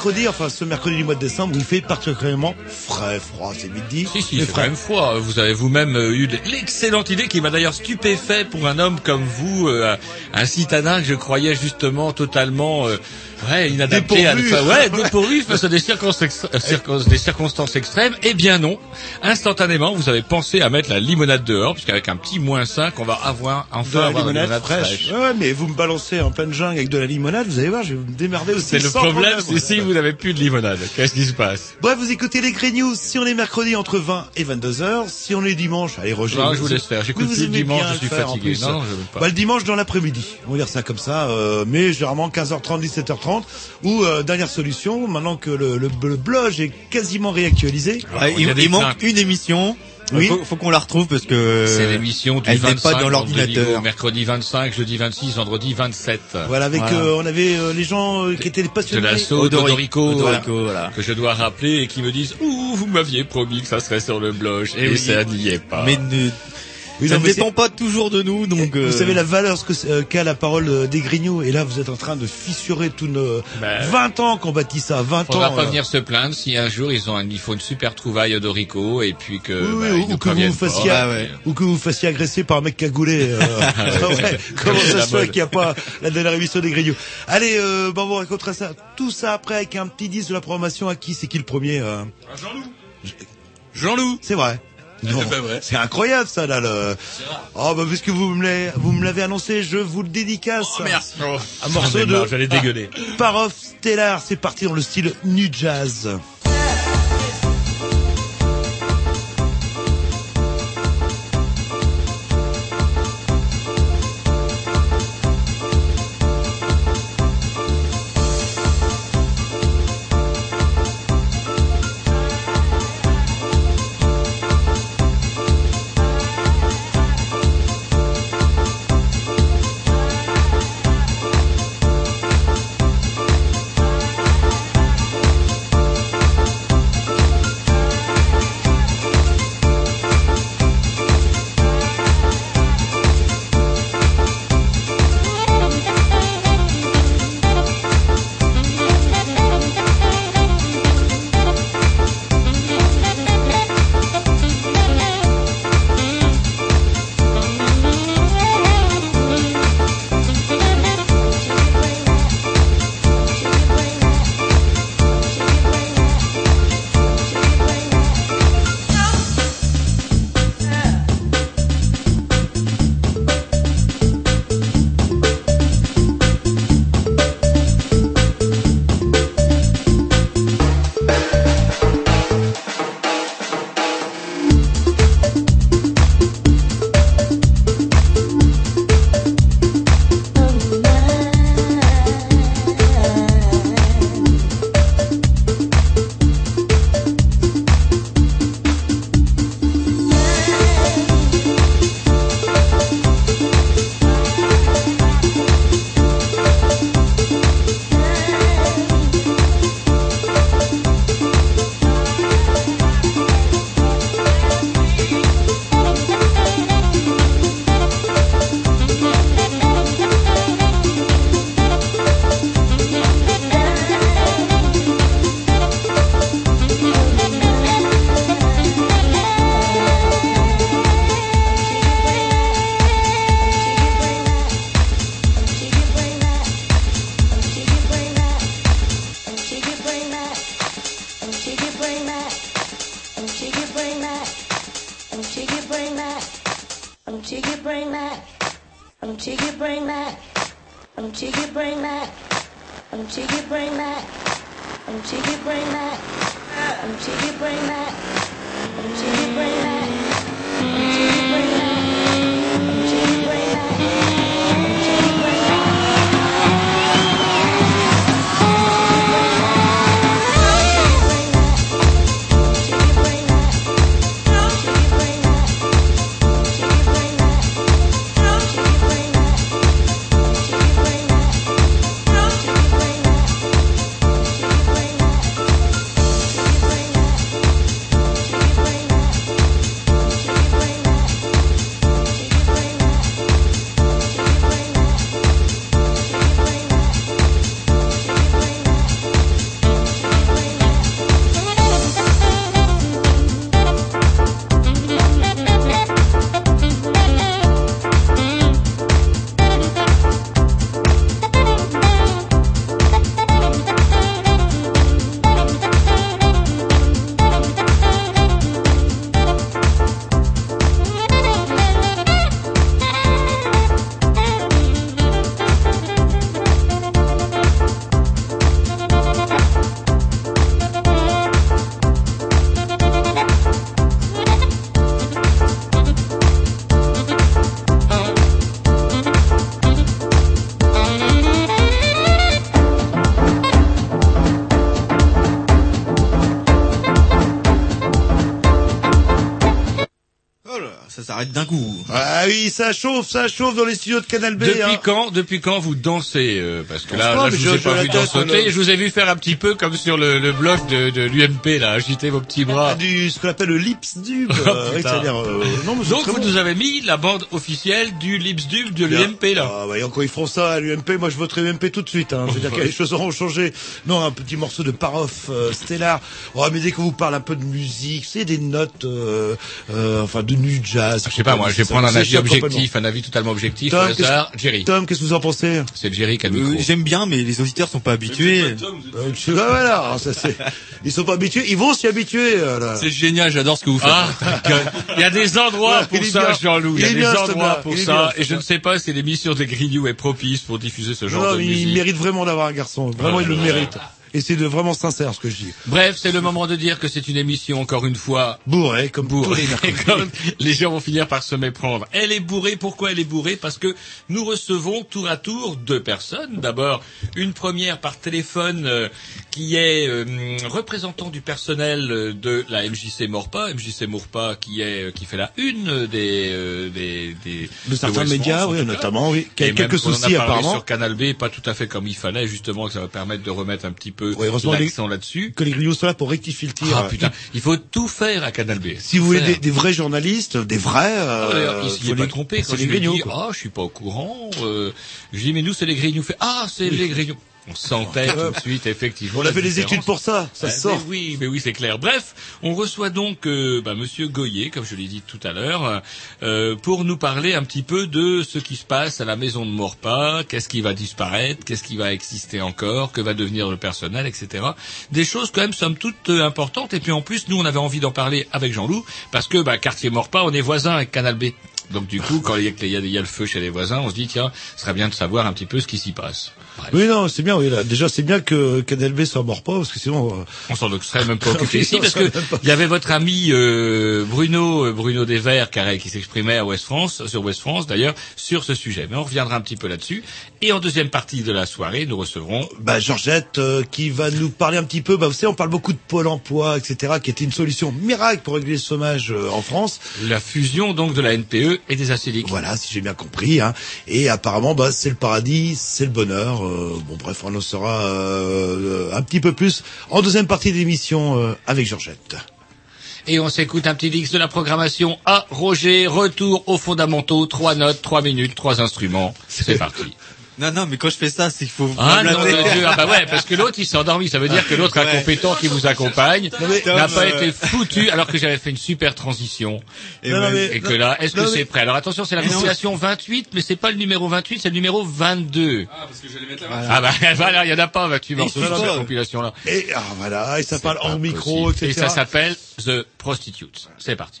Mercredis, enfin ce mercredi du mois de décembre, il fait particulièrement frais, froid, c'est vite dit. Si, si, c'est même froid. Vous avez vous-même euh, eu l'excellente idée qui m'a d'ailleurs stupéfait pour un homme comme vous, euh, un citadin que je croyais justement totalement euh, ouais, inadapté à Dépourvu. enfin, ouais, dépourvu face à des circonstances, des circonstances extrêmes. Eh bien non. Instantanément, vous avez pensé à mettre la limonade dehors, puisqu'avec un petit moins 5, on va avoir de enfin la avoir limonade, fraîche. Ouais, ouais, mais vous me balancez en pleine jungle avec de la limonade, vous allez voir, je vais me démerder aussi. C'est le problème, c'est si vous n'avez plus de limonade. Qu'est-ce qui se passe Bref, vous écoutez les Grey News. Si on est mercredi entre 20 et 22 heures, si on est dimanche, allez Roger. Non, je vous vous- laisse faire. J'écoute vous plus le dimanche, je suis fatigué. Non, non, je veux pas. Bah, le dimanche dans l'après-midi. On va dire ça comme ça, euh, mais généralement 15h30, 17h30. Ou euh, dernière solution, maintenant que le, le, le blog est quasiment réactualisé. il manque. Une émission. Oui. Faut, faut qu'on la retrouve parce que C'est l'émission du elle n'est 25 pas dans l'ordinateur. mercredi 25, jeudi 26, vendredi 27. Voilà, avec Voilà. euh, on avait euh, les gens euh, qui étaient De passionnés. l'assaut d'Odorico, Odorico, voilà. que je dois rappeler et qui me disent Ouh, vous m'aviez promis que ça serait sur le blog et, oui. ça n'y est pas. Mais ne, Oui, ça non, ne dépend pas toujours de nous, donc. Vous euh, savez la valeur ce que euh, qu'a la parole euh, des Grignoux et là vous êtes en train de fissurer tous nos Ben, 20 ans qu'on bâtit ça, 20 Faudra ans. pas euh, venir se plaindre si un jour ils ont un, il faut une super trouvaille Odorico et puis que Oui, bah, oui, ou, que vous vous fassiez, Ah ouais. ou que vous vous fassiez agresser par un mec cagoulé. Euh, ouais, comment ça se fait qu'il n'y a pas la dernière émission des Grignoux Allez, euh, bon, on racontera ça, tout ça après avec un petit disque de la programmation à qui c'est qui le premier euh? Jean-Loup. C'est vrai. Non, C'est pas vrai. c'est incroyable ça là. Le... Oh bah puisque vous me l'avez, vous me l'avez annoncé, je vous le dédicace. Oh, Un morceau J'en ai de J'allais dégueuler. Parof Stellar, c'est parti dans le style nu jazz. Ça chauffe, ça chauffe dans les studios de Canal B. Depuis hein. quand, depuis quand vous dansez euh, Parce que là, je vous ai pas vu danser. le- Je vous ai vu faire un petit peu comme sur le, le bloc de, de l'UMP là, agiter vos petits bras. Ah, du, ce qu'on appelle le lips dub. Oh, euh, euh, non, mais Donc vous bon. nous avez mis la bande officielle du Lips Dub de l'UMP là. Ah, ouais, quand ils feront ça à l'UMP, moi je voterai UMP tout de suite. Hein. Je veux dire que les choses auront changé. Non, un petit morceau de Paroff euh, Stellar. Oh, mais dès qu'on vous parle un peu de musique, c'est des notes, euh, euh, enfin de nu jazz. Je sais pas, moi, je vais prendre un avis objectif, un avis totalement objectif. Tom, hasard, Jerry. Tom, qu'est-ce que vous en pensez C'est Jerry qui a le Euh, micro. J'aime bien, mais les auditeurs sont pas habitués. Euh, tu vois, voilà, ça c'est. Ils sont pas habitués, ils vont s'y habituer. euh, là. C'est génial, j'adore ce que vous faites. Ah, il y a des endroits pour ça. Jean-Loup. Il y a des endroits pour ça. Et je ne sais pas si l'émission des Grignoux est propice pour diffuser ce genre Non, de mais il musique. mérite vraiment d'avoir un garçon. Vraiment, il le mérite. Et c'est de vraiment sincère ce que je dis. Bref, c'est le moment de dire que c'est une émission, encore une fois, Bourré, comme bourrée. les mercredis. Comme les gens vont finir par se méprendre. Elle est bourrée. Pourquoi elle est bourrée? Parce que nous recevons tour à tour deux personnes. D'abord, une première par téléphone euh, qui est euh, représentant du personnel euh, de la MJC Morpa. MJC Morpa qui est euh, qui fait la une des euh, des, des De certains médias, France, oui, notamment, oui. Qui a quelques même en a soucis, parlé apparemment. sur Canal B, pas tout à fait comme il fallait, justement, que ça va permettre de remettre un petit peu Les- l'accent là-dessus. Que les griots soient là pour rectifier le tir. Ah putain, il faut tout faire à Canal B. Si vous voulez des, des vrais journalistes, des vrais, Ah, euh, il s'y est pas les- trompé quand c'est je lui ai dit, ah, je suis pas au courant, euh, je dis, mais nous, c'est les grignoux. Fait, ah, c'est les grignoux. On sentait tout de suite, effectivement. On a fait différence. études pour ça, ça Euh, sort. Mais oui, mais oui, c'est clair. Bref, on reçoit donc euh, bah, Monsieur Goyer, comme je l'ai dit tout à l'heure, euh, pour nous parler un petit peu de ce qui se passe à la maison de Morpa, qu'est-ce qui va disparaître, qu'est-ce qui va exister encore, que va devenir le personnel, etc. Des choses quand même somme toute euh, importantes. Et puis en plus, nous, on avait envie d'en parler avec Jean-Loup, parce que bah, quartier Morpa, on est voisins avec Canal B. Donc du coup, quand il y, y a- il y a le feu chez les voisins, on se dit tiens, ce serait bien de savoir un petit peu ce qui s'y passe. Bref. Oui, non, c'est bien, oui, là. Déjà, c'est bien que Canal B soit mort pas, parce que sinon, euh, On s'en serait même pas occupé ici parce que il y avait votre ami euh, Bruno euh, Bruno Desverts qui, qui s'exprimait à West France sur West France d'ailleurs sur ce sujet. Mais on reviendra un petit peu là-dessus. Et en deuxième partie de la soirée, nous recevrons bah, Georgette, euh, qui va nous parler un petit peu, bah, vous savez, on parle beaucoup de Pôle emploi, etc., qui était une solution miracle pour régler le chômage euh, en France. la fusion donc de la NPE et des acéliques. Voilà, si j'ai bien compris. Hein. Et apparemment, bah, c'est le paradis, c'est le bonheur. Euh, bon, bref, on en saura euh, un petit peu plus en deuxième partie d'émission euh, avec Georgette. Et on s'écoute un petit mix de la programmation à Roger. Retour aux fondamentaux. Trois notes, trois minutes, trois instruments. C'est parti. Non, non, mais quand je fais ça, c'est qu'il faut Ah non, faire. Dieu. Ah bah ouais, parce que l'autre il s'est endormi. Ça veut dire que l'autre Ouais. incompétent qui vous accompagne n'a pas euh, été foutu alors que j'avais fait une super transition. Et Non, non, mais- Et que là, est-ce que non, c'est prêt Alors attention, c'est la compilation 28, mais c'est pas le numéro 28, c'est le numéro 22. Ah, parce que j'allais mettre la Ah bah voilà, il y en a pas 28 morceaux faut cette compilation là. Et ah, voilà, et ça parle en micro, etc. Et ça s'appelle The Prostitutes. C'est parti.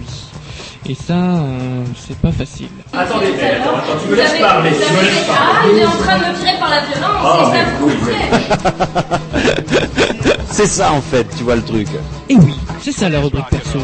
Et ça, euh, c'est pas facile. Attendez, attends, attends, tu me laisses parler, tu me laisses Ah, il est en train de me tirer par la violence, Ah, c'est ça comprendrez. C'est ça en fait, tu vois le truc. Et oui, c'est ça la rubrique perso.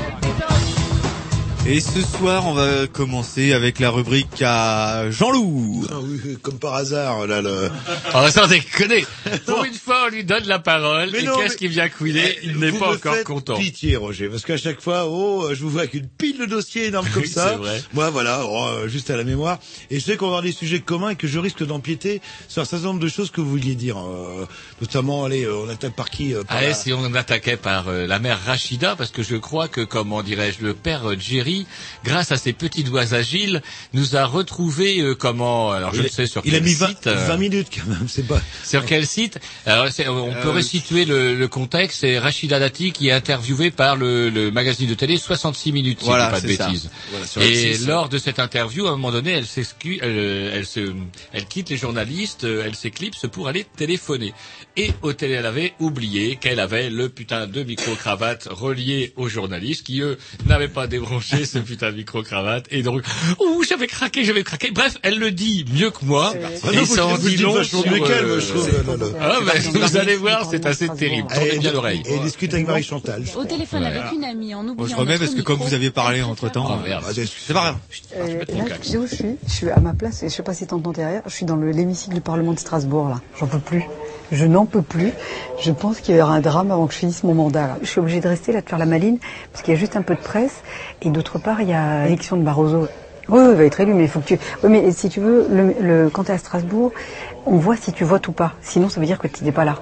Et ce soir, on va commencer avec la rubrique à Jean-Loup. Ah oui, comme par hasard, là, le... Oh, sans déconner. Pour une fois, on lui donne la parole. Mais et qu'est-ce mais- qui vient couiner Il n'est pas me encore faites content. Pitié, Roger, parce qu'à chaque fois, oh, je vous vois avec une pile de dossiers énormes comme Oui, ça. c'est vrai. Moi, voilà, oh, euh, juste à la mémoire. Et je sais qu'on va avoir des sujets communs et que je risque d'empiéter sur un certain nombre de choses que vous vouliez dire. euh, notamment, allez, euh, on attaque par qui euh, par Allez, la- si on attaquait par euh, la mère Rachida, parce que je crois que, comment dirais-je, le père euh, Jerry, grâce à ses petits doigts agiles, nous a retrouvé euh, comment Alors je Il ne sais sur Il quel a mis 20, site. euh, 20 minutes quand même, c'est pas... Sur quel site Alors, on peut Euh, resituer le, le contexte. C'est Rachida Dati qui est interviewé par le, le magazine de télé 66 minutes, si Voilà, pas de bêtises. Voilà, Et M6. lors de cette interview, à un moment donné, elle s'excuse, elle, euh, elle se, elle quitte les journalistes, euh, elle s'éclipse pour aller téléphoner. Et au télé, elle avait oublié qu'elle avait le putain de micro-cravate relié aux journalistes qui, eux, n'avaient pas débranché ce putain de micro-cravate. Et donc, ouh, j'avais craqué, j'avais craqué. Bref, elle le dit mieux que moi. Ah et ça vous- en dit long sur, euh, je trouve. ah, ben, vous allez voir, c'est assez terrible. Tendez bien l'oreille. Et discute avec Marie Chantal. Au téléphone avec une amie en oubliant je remets parce que comme vous aviez parlé entre temps, Oh, merde. Ah, c'est- pas grave. Euh, là, sais où je suis Je suis à ma place et je sais pas si t'entends derrière. Je suis dans le- l'hémicycle du Parlement de Strasbourg là. J'en peux plus. Je n'en peux plus. Je pense qu'il y aura un drame avant que je finisse mon mandat. Là. Je suis obligée de rester là, de faire la maline, parce qu'il y a juste un peu de presse. Et d'autre part, il y a l'élection de Barroso. Oui, oui, il va être élu, mais il faut que tu. Oui, mais si tu veux, le, le, quand tu es à Strasbourg, on voit si tu votes ou pas. Sinon, ça veut dire que tu n'es pas là.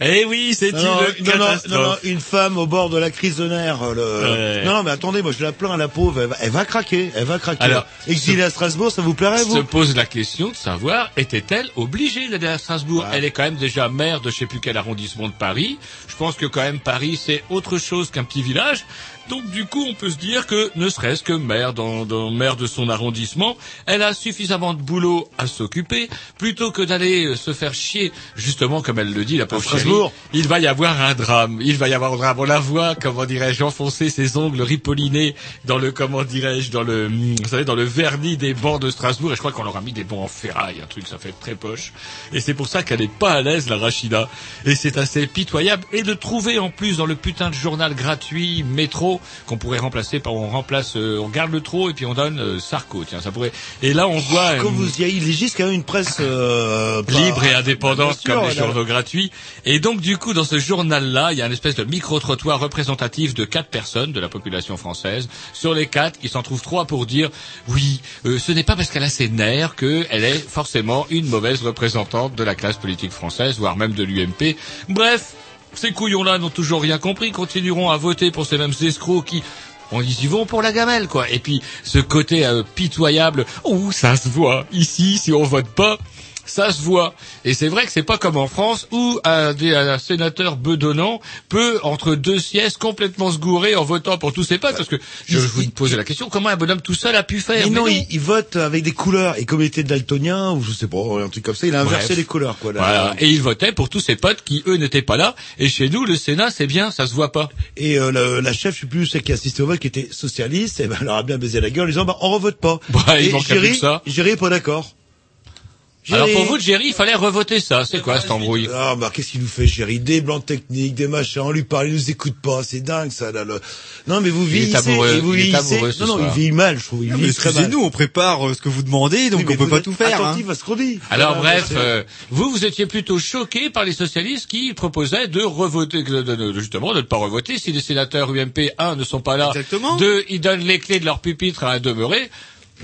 Eh oui, c'est une non, non, non, catastrophe. non, non, une femme au bord de la crise de nerfs. Le... Ouais. Non, non, mais attendez, moi je la plains à la pauvre, elle va, elle va craquer, elle va craquer. Alors, Exilée à Strasbourg, ça vous plairait, vous? Se pose la question de savoir était-elle obligée d'aller à Strasbourg? Elle est quand même déjà maire de je sais plus quel arrondissement de Paris. Je pense que quand même Paris c'est autre chose qu'un petit village. Donc du coup on peut se dire que ne serait-ce que maire dans, dans maire de son arrondissement, elle a suffisamment de boulot à s'occuper plutôt que d'aller euh, se faire chier justement comme elle le dit la pauvre il va y avoir un drame. Il va y avoir un drame. On la voit, comment dirais-je, enfoncer ses ongles ripollinés dans le, comment dirais-je, dans le, vous savez, dans le vernis des bancs de Strasbourg. Et je crois qu'on leur a mis des bancs en ferraille, un truc, ça fait très poche. Et c'est pour ça qu'elle est pas à l'aise, la Rachida. Et c'est assez pitoyable. Et de trouver en plus dans le putain de journal gratuit métro qu'on pourrait remplacer par, on remplace, euh, on garde le trop et puis on donne euh, Sarko. Tiens, ça pourrait. Et là, on voit. Comme vous y il existe quand même une presse euh, libre et indépendante sûr, comme les journaux gratuits. Et donc du coup, dans ce journal-là, il y a une espèce de micro-trottoir représentatif de quatre personnes de la population française. Sur les quatre, il s'en trouve trois pour dire oui, euh, ce n'est pas parce qu'elle a ses nerfs qu'elle est forcément une mauvaise représentante de la classe politique française, voire même de l'UMP. Bref. Ces couillons-là n'ont toujours rien compris, continueront à voter pour ces mêmes escrocs qui, on y vont pour la gamelle, quoi. Et puis, ce côté euh, pitoyable, oh, ça se voit. Ici, si on vote pas, ça se voit. Et c'est vrai que c'est pas comme en France où un, des- un sénateur bedonnant peut, entre deux siestes, complètement se gourer en votant pour tous ses potes. Parce que je vous posais la question, comment un bonhomme tout seul a pu faire? Mais non, il, il vote avec des couleurs. Et comme il était daltonien, ou je sais pas, un truc comme ça, il a inversé Bref. les couleurs, quoi. là. Voilà. Et il votait pour tous ses potes qui, eux, n'étaient pas là. Et chez nous, le Sénat, c'est bien, ça se voit pas. Et euh, le- la chef, je sais plus, celle qui assistait au vote, qui était socialiste, et ben, elle leur a bien baisé la gueule en disant, bah, on revote pas. Bah, et Géry, pas d'accord. Alors pour vous, Jerry, il fallait revoter ça. C'est quoi cette embrouille? Ah, bah, qu'est-ce qu'il nous fait, Géry? Des blancs techniques, des machins, on lui parle, il nous écoute pas, c'est dingue, ça, là, le- Non, mais vous Il est vieillissez, amoureux, et vous il est vieillissez. amoureux ce non, non, soir. il vieillit mal, je trouve, il Non, mais vieillit très mal. excusez-nous, on prépare euh, ce que vous demandez, donc Oui, mais on peut vous pas êtes tout faire. hein. Attentif à ce qu'on dit. Alors Voilà, bref, c'est- euh, vous, vous étiez plutôt choqué par les socialistes qui proposaient de revoter, de- de- de- justement, de ne pas revoter si les sénateurs UMP 1 ne sont pas là. Exactement. Deux, ils donnent les clés de leur pupitre à un demeuré.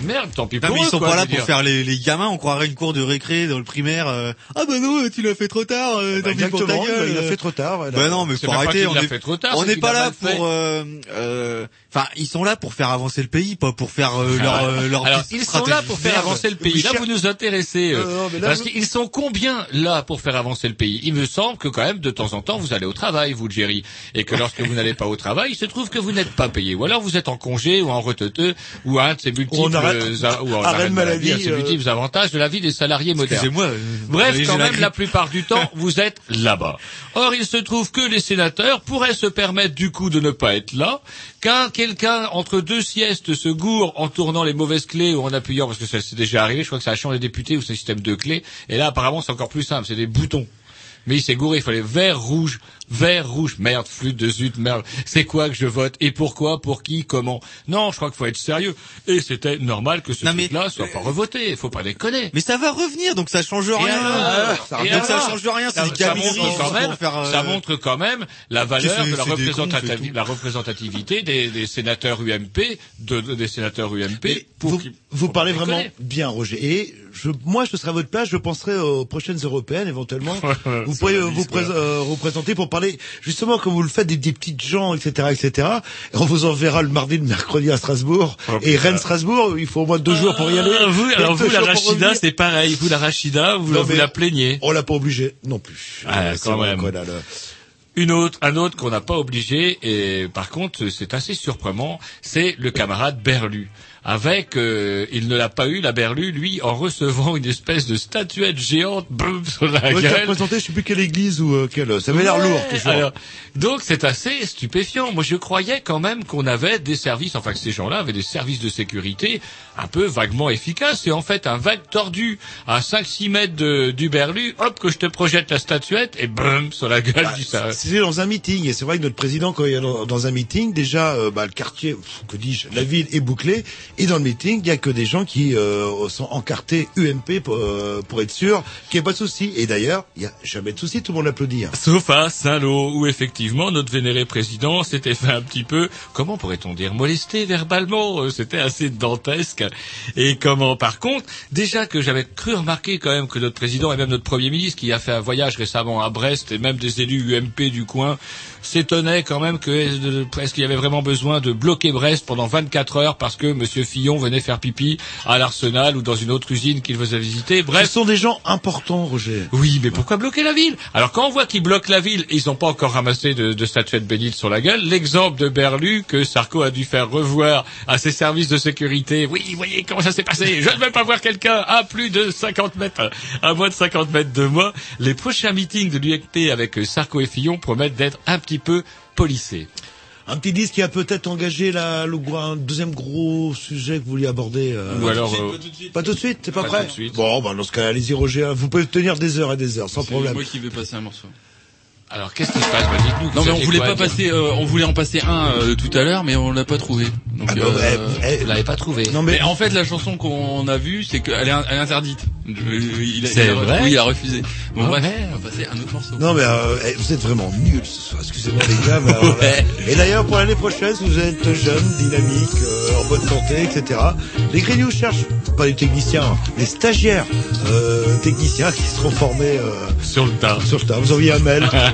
Merde, tant pis Non, pour mais ils eux, sont quoi, pas là pour dire. faire les, les gamins, on croirait une cour de récré dans le primaire. euh, ah bah non, tu l'as fait trop tard, euh, Bah, tant pis pour ta exactement, gueule. il a euh. fait trop tard. voilà. Bah non, mais faut pas arrêter. On l'a est, fait trop tard, on c'est n'est pas là pour. euh, euh, Enfin, ils sont là pour faire avancer le pays, pas pour faire euh, leur euh, leur. Alors, ils sont là pour de faire avancer le pays. Là, vous nous intéressez. euh, non, mais là, parce vous- qu'ils sont combien là pour faire avancer le pays? Il me semble que quand même, de temps en temps, vous allez au travail, vous, Jerry. Et que lorsque vous n'allez pas au travail, il se trouve que vous n'êtes pas payé. Ou alors vous êtes en congé, ou en reteteux, ou à un de ces multiples, Ou en arrêt- euh, a- ou en maladie, à ces euh. multiples avantages de la vie des salariés modernes. Excusez-moi. euh, Bref, quand même, la plupart du temps, vous êtes là-bas. Or, il se trouve que les sénateurs pourraient se permettre du coup de ne pas être là, qu'un quelqu'un entre deux siestes se gourre en tournant les mauvaises clés ou en appuyant, parce que ça c'est déjà arrivé, je crois que c'est la Chambre des députés où c'est un système de clés, et là apparemment c'est encore plus simple, c'est des boutons. Mais il s'est gouré, il fallait vert, rouge, vert, rouge, merde, flûte de zut, merde. C'est quoi que je vote Et pourquoi Pour qui Comment? Non, je crois qu'il faut être sérieux. Et c'était normal que ce truc-là soit pas revoté. Il faut pas déconner. Mais ça va revenir, donc ça change rien. alors ça, ça change rien. Ça, montre quand même, faire, euh, ça montre quand même la valeur de la, représentativité des, des sénateurs UMP, de, de- des sénateurs UMP. Pour vous, vous parlez vraiment bien, Roger. Et je, moi, je serais à votre place, je penserais aux prochaines européennes, éventuellement. vous pourriez euh, vous euh, représenter pour parler, justement, comme vous le faites, des, des petites gens, etc., etc. Et on vous enverra le mardi, le mercredi à Strasbourg. Oh, et putain. Rennes-Strasbourg, il faut au moins deux jours pour y aller. Ah, vous, alors vous, la Rachida, c'est pareil. Vous, la Rachida, vous, Non, vous la plaignez. On l'a pas obligé non plus. Ah, Euh, quand même. quoi, là, le- Une autre, un autre qu'on n'a pas obligé, et par contre c'est assez surprenant, c'est le camarade Berlu. Avec, euh, il ne l'a pas eu, la Berlu, lui, en recevant une espèce de statuette géante, boum, sur la Ouais, qui a gueule. représenté, je sais plus quelle église ou euh, quelle. Ça avait l'air Ouais, lourd, toujours. alors, donc c'est assez stupéfiant. Moi je croyais quand même qu'on avait des services, enfin que ces gens-là avaient des services de sécurité un peu vaguement efficaces. Et en fait un vague tordu à 5-6 mètres de, du berlu, hop que je te projette la statuette et boum sur la gueule du ça. C'était dans un meeting, et c'est vrai que notre président, quand il est dans, dans un meeting, déjà, euh, bah, le quartier, pff, que dis-je, la ville est bouclée, et dans le meeting, il y a que des gens qui euh, sont encartés UMP pour, euh, pour être sûr qu'il n'y ait pas de souci. Et d'ailleurs, il n'y a jamais de souci, tout le monde applaudit. hein. Sauf à Saint-Lô, où effectivement notre vénéré président s'était fait un petit peu, comment pourrait-on dire, molesté verbalement? Euh, C'était assez dantesque. Et comment, par contre, déjà que j'avais cru remarquer quand même que notre président et même notre premier ministre, qui a fait un voyage récemment à Brest, et même des élus UMP du coin s'étonnait quand même que est-ce qu'il y avait vraiment besoin de bloquer Brest pendant 24 heures parce que Monsieur Fillon venait faire pipi à l'Arsenal ou dans une autre usine qu'il faisait visiter. Bref, Ce sont des gens importants, Roger. oui, mais pourquoi bloquer la ville? Alors quand on voit qu'ils bloquent la ville, ils n'ont pas encore ramassé de, de statuettes bénites sur la gueule. L'exemple de Berlu que Sarko a dû faire revoir à ses services de sécurité. Oui, voyez comment ça s'est passé. Je ne veux pas voir quelqu'un à plus de 50 mètres, à moins de 50 mètres de moi. Les prochains meetings de l'UFP avec Sarko et Fillon promettent d'être un petit peu polissés. Un petit disque qui a peut-être engagé la, le, un deuxième gros sujet que vous vouliez aborder. euh, Ou alors, euh, Pas tout de suite, c'est pas, Pas prêt tout de suite. Bon, bah, dans ce cas, allez-y, Roger. Vous pouvez tenir des heures et des heures, sans C'est problème. moi qui vais passer un morceau. Alors qu'est-ce qui se passe? Bah, dites-nous, Non mais on voulait quoi pas passer, euh, on voulait en passer un euh, tout à l'heure, mais on l'a pas trouvé. Donc, Ah bah, euh, Vous l'avez pas trouvé. Non, mais... mais, en fait, la chanson qu'on a vue, c'est qu'elle est, in- elle est interdite. Il a- C'est vrai Oui, il a refusé. Bon Ah bref, ouais. on va passer un autre morceau. non, mais, euh, eh, vous êtes vraiment nuls ce soir. Excusez-moi, les gars. mais alors, Ouais. Et d'ailleurs, pour l'année prochaine, si vous êtes jeune, dynamique, euh, en bonne santé, etc., les Grignoux cherchent, pas les techniciens, hein, les stagiaires, euh, techniciens qui seront formés, euh, Sur le tas. sur le tas. Vous envoyez un mail.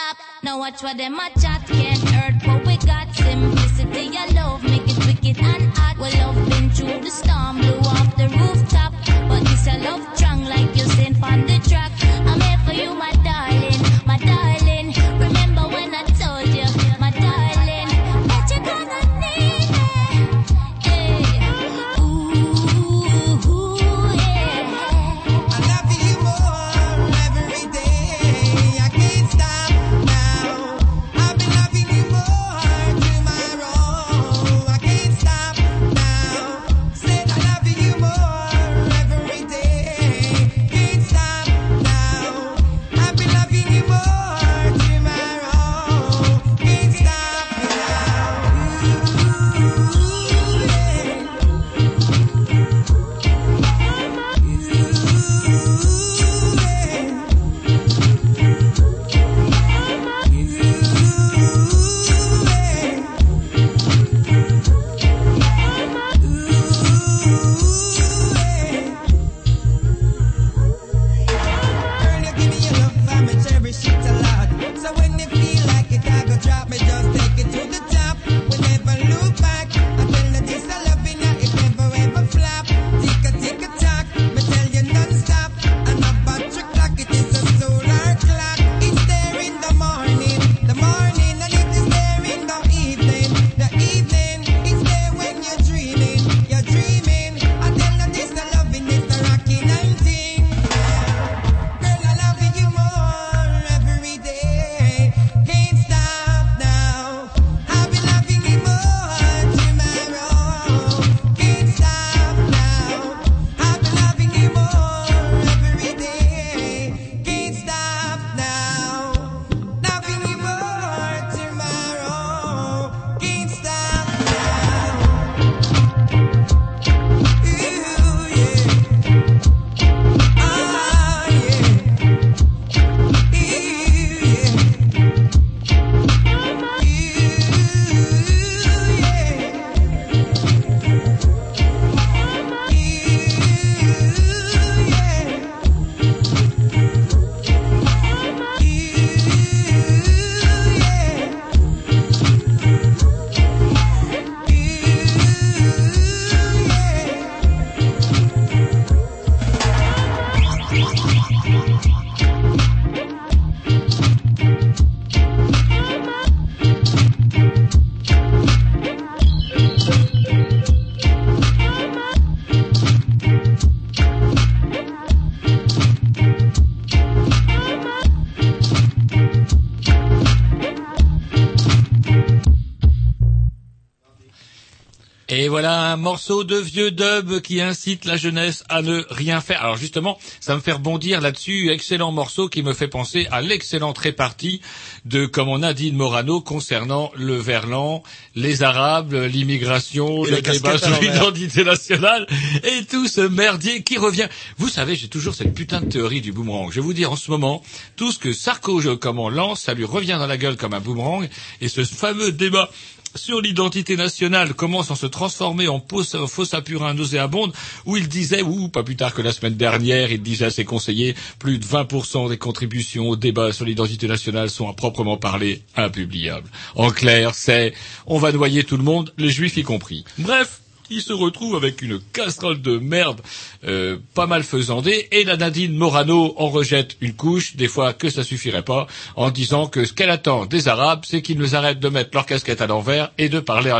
Now watch what them a chat can't hurt, but we got simplicity. Your love make it wicked and hot. Well, love been through the storm, blew off the rooftop. But this a love strong like you sent on the track. I'm voilà un morceau de vieux dub qui incite la jeunesse à ne rien faire. Alors justement, ça me fait rebondir là-dessus. Excellent morceau qui me fait penser à l'excellente répartie de, comme on a dit, de Morano concernant le verlan, les Arabes, l'immigration, le débat sur l'identité nationale et tout ce merdier qui revient. Vous savez, j'ai toujours cette putain de théorie du boomerang. Je vais vous dire en ce moment, tout ce que Sarko comment lance, ça lui revient dans la gueule comme un boomerang. Et ce fameux débat sur l'identité nationale commence à se transformer en fausse, apurin nauséabonde où il disait, ou pas plus tard que la semaine dernière, il disait à ses conseillers, plus de 20% des contributions au débat sur l'identité nationale sont à proprement parler impubliables. En clair, c'est, on va noyer tout le monde, les juifs y compris. Bref, il se retrouve avec une casserole de merde euh, pas mal faisandée et la Nadine Morano en rejette une couche, des fois que ça suffirait pas, en disant que ce qu'elle attend des Arabes, c'est qu'ils nous arrêtent de mettre leur casquette à l'envers et de parler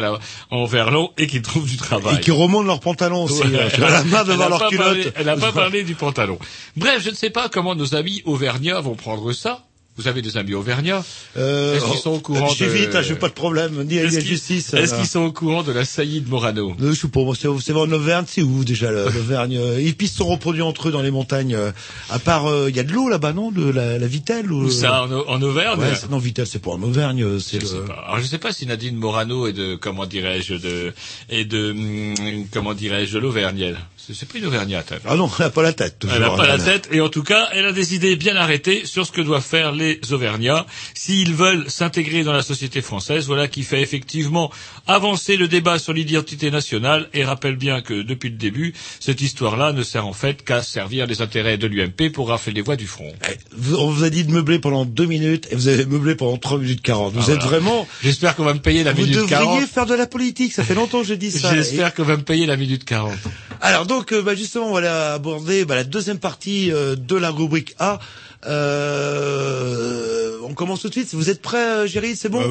en verlan et qu'ils trouvent du travail. Et qui remontent leurs pantalons aussi. Ouais. J'ai la main Elle devant a leur pas culotte. parlé- Elle n'a pas parlé du pantalon. Bref, je ne sais pas comment nos amis auvergnats vont prendre ça. Vous avez des amis auvergnats Euh, Est-ce qu'ils sont au courant Je suis de... vite, hein, j'ai pas de problème, ni à la justice. Est-ce qu'ils sont au courant de la saillie de Morano? Euh, Je sais pas, moi, c'est c'est en Auvergne, c'est où déjà l'Auvergne euh, Les pistes sont reproduits entre eux dans les montagnes. euh, À part, euh, il y a de l'eau là-bas, non De la, la Vitelle ou Où ça, en, Au- en Auvergne? Ouais, non, Vitelle, c'est pas en Auvergne, c'est Je sais le. pas. Alors je sais pas si Nadine Morano est de comment dirais-je de et de hum, comment dirais-je de l'Auvergne. elle. C'est pas une Auvergnate. Ah non, elle a pas la tête. toujours, Elle n'a pas la tête et en tout cas, elle a des idées bien arrêtées sur ce que doivent faire les Auvergnats s'ils veulent s'intégrer dans la société française. Voilà qui fait effectivement avancer le débat sur l'identité nationale et rappelle bien que depuis le début, cette histoire-là ne sert en fait qu'à servir les intérêts de l'UMP pour rafler les voix du front. Vous- On vous a dit de meubler pendant deux minutes et vous avez meublé pendant trois minutes quarante. Vous Ah, êtes voilà. vraiment. J'espère qu'on va me payer la Vous minute devriez 40. faire de la politique. Ça fait longtemps que je dis ça. J'espère qu'on va me payer la minute 40. Alors donc, euh, bah, justement, on va aborder bah, la deuxième partie euh, de la rubrique A. Euh, on commence tout de suite. Vous êtes prêts, euh, Géry C'est bon Bah,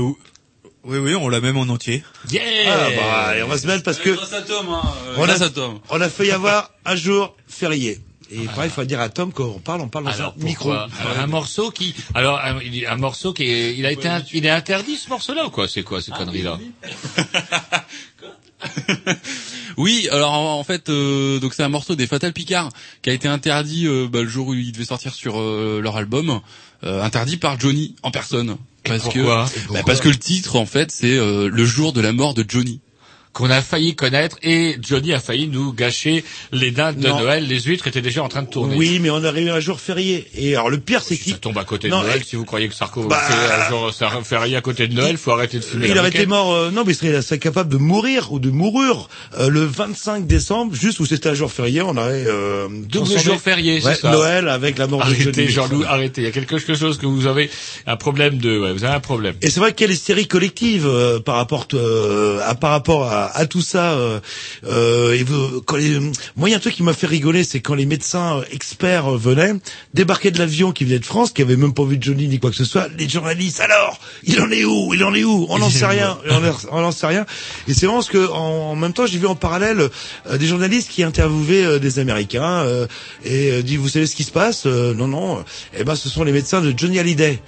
Oui, oui, on l'a même en entier. Yeah Ah, bah, allez, on va se mettre parce que Grâce à Tom, hein. euh, on grâce a, à Tom. on a fait y avoir un jour férié. Et pareil, il faut dire à Tom quand on parle, on parle dans Alors un micro. pourquoi Alors, un morceau qui, alors un, un morceau qui, est, il a été, il est interdit ce morceau-là ou quoi? C'est quoi ces conneries-là Oui, alors en fait, euh, donc c'est un morceau des Fatal Picard qui a été interdit euh, bah, le jour où il devait sortir sur euh, leur album, euh, interdit par Johnny en personne. Parce que, bah, parce que le titre en fait c'est euh, le jour de la mort de Johnny. Qu'on a failli connaître et Johnny a failli nous gâcher les dindes de. Noël. Les huîtres étaient déjà en train de tourner. Oui, mais on arrive à un jour férié. Et alors le pire, c'est qu'il Ça tombe à côté de Non, Noël. et- Si vous croyez que Sarko Bah, fait un jour rien à côté de Noël, faut arrêter de fumer. il aurait été mort, euh, non, mais il serait, serait capable de mourir ou de mourir euh, le 25 décembre, juste où c'était un jour férié, on aurait euh, Double jour férié, Ouais, ça. Noël avec la mort de Arrêtez, Johnny. Jean-Loup, arrêtez. Il y a quelque chose que vous avez un problème de, ouais, vous avez un problème. Et c'est vrai qu'il y a l'hystérie collective euh, par rapport euh, à par rapport à, à tout ça. Euh, euh, et vous- quand les- moi, il y a un truc qui m'a fait rigoler, c'est quand les médecins euh, experts euh, venaient débarquer de l'avion qui venait de France, qui avait même pas vu Johnny ni quoi que ce soit. Les journalistes, alors, il en est où Il en est où? On n'en sait rien. On en- on n'en sait rien. Et c'est vraiment ce que, en, en même temps, j'ai vu en parallèle euh, des journalistes qui interviewaient euh, des Américains euh, et euh, dit, vous savez ce qui se passe Euh, Non, non. Eh ben, ce sont les médecins de Johnny Hallyday.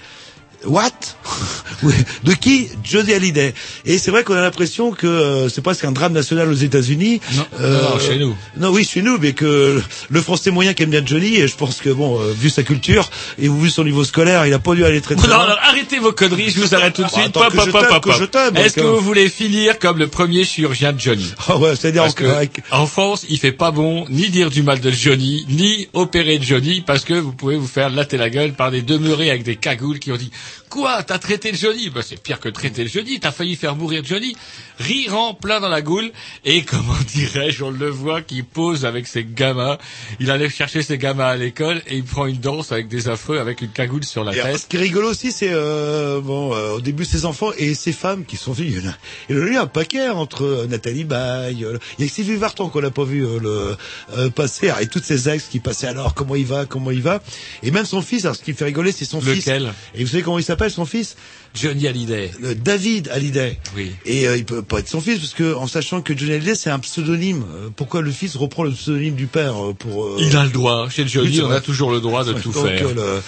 What? De qui? Johnny Hallyday. Et c'est vrai qu'on a l'impression que euh, c'est presque un drame national aux États-Unis. Non, Euh, non, chez nous. Non, oui, chez nous, mais que le Français moyen qui aime bien Johnny, et je pense que bon, euh, vu sa culture et vu son niveau scolaire, il a pas dû aller très très Non, loin. non, arrêtez vos conneries, je vous arrête tout de suite. Pop, que pop, pop, pop, Est-ce que vous voulez finir comme le premier chirurgien de Johnny? Ah ouais, c'est-à-dire avec- en France, il fait pas bon ni dire du mal de Johnny, ni opérer Johnny, parce que vous pouvez vous faire latter la gueule par des demeurés avec des cagoules qui ont dit Quoi T'as traité le Johnny bah, C'est pire que traiter le Johnny, t'as failli faire mourir Johnny. Rire en plein dans la goule, et comment dirais-je, on le voit qui pose avec ses gamins. Il allait chercher ses gamins à l'école, et il prend une danse avec des affreux, avec une cagoule sur la Et alors, tête. ce qui est rigolo aussi, c'est euh, bon, euh, au début ses enfants et ses femmes qui sont venus. Il y en a- eu un paquet entre euh, Nathalie Baye. euh, il y a Sylvie Vartan qu'on n'a pas vu euh, le euh, passer, alors, et toutes ces ex qui passaient. Alors comment il va, comment il va, et même son fils. Alors ce qui fait rigoler, c'est son fils. Lequel? Et vous savez comment il s'appelle son fils Johnny Hallyday. Le David Hallyday. Oui. Et euh, il peut pas être son fils parce que en sachant que Johnny Hallyday c'est un pseudonyme. euh, pourquoi le fils reprend le pseudonyme du père euh, pour euh, Il a le droit. Chez Johnny, on a toujours le droit de tout donc, faire. euh, le-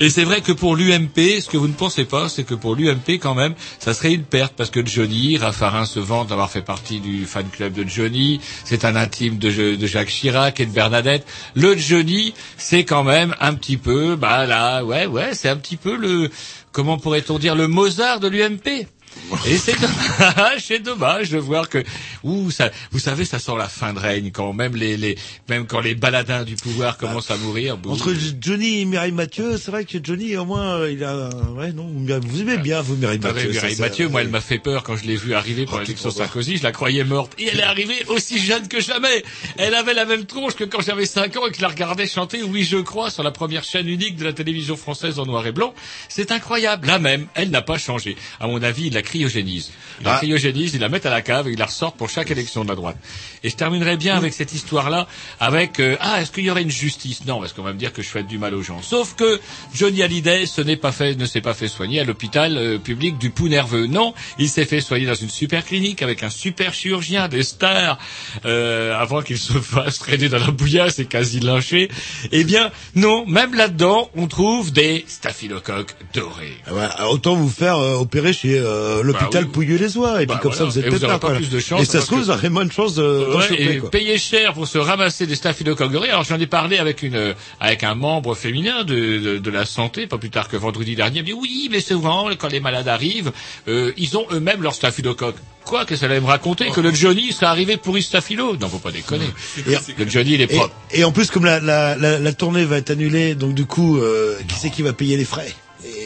Et c'est vrai que pour l'UMP, ce que vous ne pensez pas, c'est que pour l'UMP quand même, ça serait une perte parce que Johnny, Raffarin se vante d'avoir fait partie du fan club de Johnny. C'est un intime de, Jacques Chirac et de Bernadette. Le Johnny, c'est quand même un petit peu, bah là, ouais, ouais, c'est un petit peu le, comment pourrait-on dire, le Mozart de l'UMP. Et c'est dommage, c'est dommage de voir que, ouh, ça, vous savez, ça sent la fin de règne quand même les, les, même quand les baladins du pouvoir commencent à mourir. Bouh. Entre Johnny et Mireille Mathieu, c'est vrai que Johnny, au moins, euh, il a, ouais, non, vous aimez bien, vous, Mireille Ah Mathieu. Mireille Mathieu, ça, moi, elle m'a fait peur quand je l'ai vue arriver pour Oh, l'élection Sarkozy. Je la croyais morte. Et elle est arrivée aussi jeune que jamais. Elle avait la même tronche que quand j'avais 5 ans et que je la regardais chanter Oui, je crois sur la première chaîne unique de la télévision française en noir et blanc. C'est incroyable. La même, elle n'a pas changé. À mon avis, il la cryogénise. La Ah. cryogénise, il la met à la cave et il la ressort pour chaque élection de la droite. Et je terminerai bien avec cette histoire-là, avec euh, ah, est-ce qu'il y aurait une justice? Non, parce qu'on va me dire que je fais du mal aux gens. Sauf que Johnny Hallyday, ce n'est pas fait, ne s'est pas fait soigner à l'hôpital euh, public du Pou nerveux. Non, il s'est fait soigner dans une super clinique avec un super chirurgien, des stars, euh, avant qu'il se fasse traîner dans la bouillasse et quasi lynché. Eh bien, non, même là-dedans, on trouve des staphylocoques dorés. Ah alors autant vous faire euh, opérer chez euh, l'hôpital Bah oui. Pouilleux-les-Oies, et Bah puis comme voilà. ça vous êtes Et peut-être là, pas plus de chance Et ça se trouve, que- vous aurez moins de chances de Ouais, choper, et quoi. payer cher pour se ramasser des staphylocoques. Alors j'en ai parlé avec une avec un membre féminin de, de, de la santé, pas plus tard que vendredi dernier. Il me dit oui, mais souvent quand les malades arrivent, euh, ils ont eux-mêmes leur staphylocoque. Quoi que ça allait me raconter que le Johnny serait arrivé pour staphylo Non, faut pas déconner. le Johnny, il est Et, propre. et en plus, comme la, la, la, la tournée va être annulée, donc du coup, euh, qui c'est qui va payer les frais?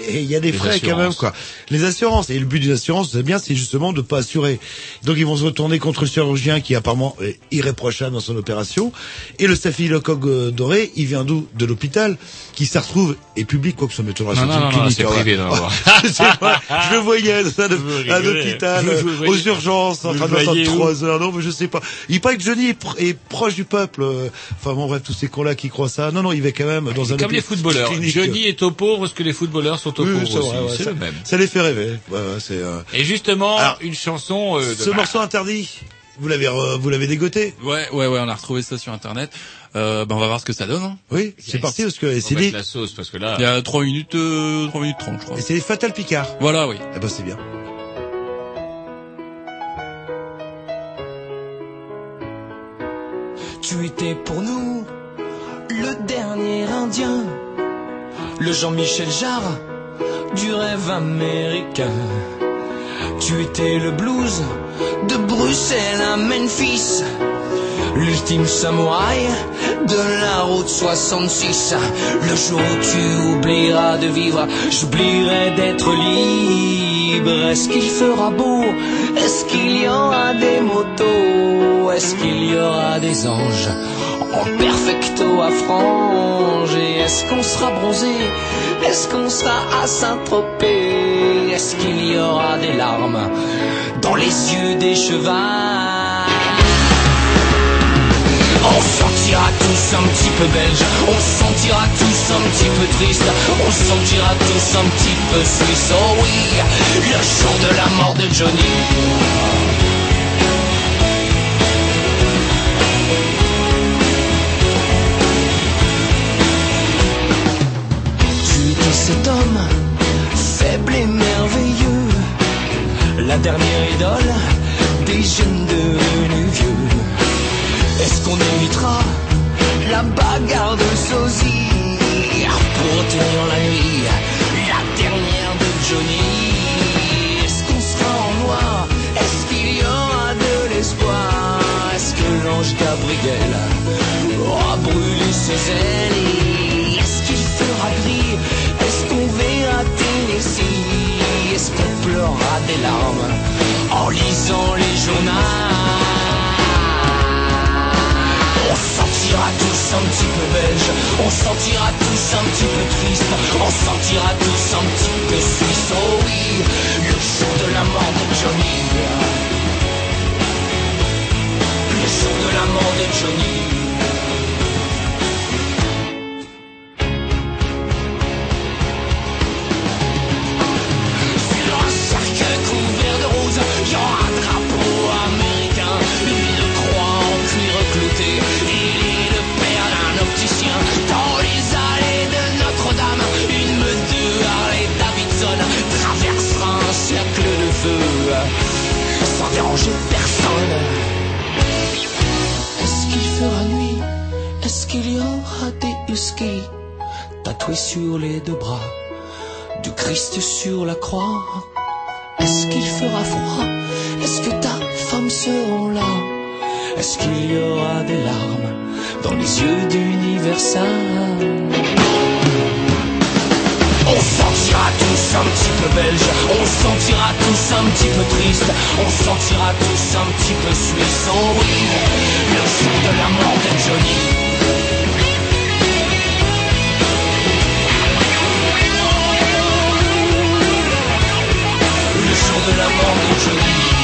Et il y a des Les frais quand même, quoi. Les assurances. Et le but des assurances, c'est bien, c'est justement de pas assurer. Donc ils vont se retourner contre le chirurgien qui apparemment est irréprochable dans son opération. Et le staphylocoque euh, doré, il vient d'où? De l'hôpital, qui se retrouve est public, quoi que ça m'étonnera. Non, non, non, non, c'est hein, privé, je le voyais dans un, Vous un rigolez. hôpital, Vous euh, aux urgences, en train de trois heures. Non, mais je sais pas. Il paraît que Johnny est, pr- est proche du peuple. euh, Enfin bon, bref, tous ces cons-là qui croient ça. Non, non, il va quand même dans un Comme les footballeurs. Johnny est au pauvre ce que les footballeurs sont Oui, c'est aussi. vrai, ouais, c'est ça- le même. Ça les fait rêver. C'est. euh, Et justement, Alors, une chanson euh, de Ce morceau interdit. Vous l'avez, euh, vous l'avez dégoté. Ouais, ouais, ouais, on a retrouvé ça sur internet. Euh, ben on va voir ce que ça donne. Hein. Oui, c'est parti parce que c'est dit. la sauce parce que là. Il y a 3 minutes, euh, 3 minutes 30, je crois. Et c'est Fatal Picard. Voilà, oui. Eh ben c'est bien. Tu étais pour nous le dernier Indien, le Jean-Michel Jarre du rêve américain. Tu étais le blues de Bruxelles à Memphis, l'ultime samouraï de la route 66. Le jour où tu oublieras de vivre, j'oublierai d'être libre. Est-ce qu'il fera beau? Est-ce qu'il y aura des motos? Est-ce qu'il y aura des anges en perfecto à franges Et est-ce qu'on sera bronzé? Est-ce qu'on sera à Saint-Tropez? Est-ce qu'il y aura des larmes dans les yeux des chevals? On se sentira tous un petit peu belges, on se sentira tous un petit peu tristes, on se sentira tous un petit peu suisses. Oh oui, le jour de la mort de Johnny. Cet homme, faible et merveilleux, la dernière idole des jeunes devenus vieux. Est-ce qu'on évitera la bagarre de sosie pour tenir la nuit, la dernière de Johnny? Est-ce qu'on sera en noir? Est-ce qu'il y aura de l'espoir? Est-ce que l'ange Gabriel aura brûlé ses ailes? Est-ce qu'il fera gris? Est-ce qu'on verra Tennessee? Est-ce qu'on pleurera des larmes en lisant les journaux? Sentira tous un petit peu belges, on se sentira tous un petit peu tristes, on se sentira tous un petit peu suisses. Oh oui, le jour de la mort de Johnny. Le jour de la mort de Johnny. Sur la croix. Est-ce qu'il fera froid? Est-ce que ta femme seront là? Est-ce qu'il y aura des larmes dans les yeux d'Universal? On sentira tous un petit peu belge, on sentira tous un petit peu triste, on sentira tous un petit peu suisse bride, le jour de la mort de Johnny. La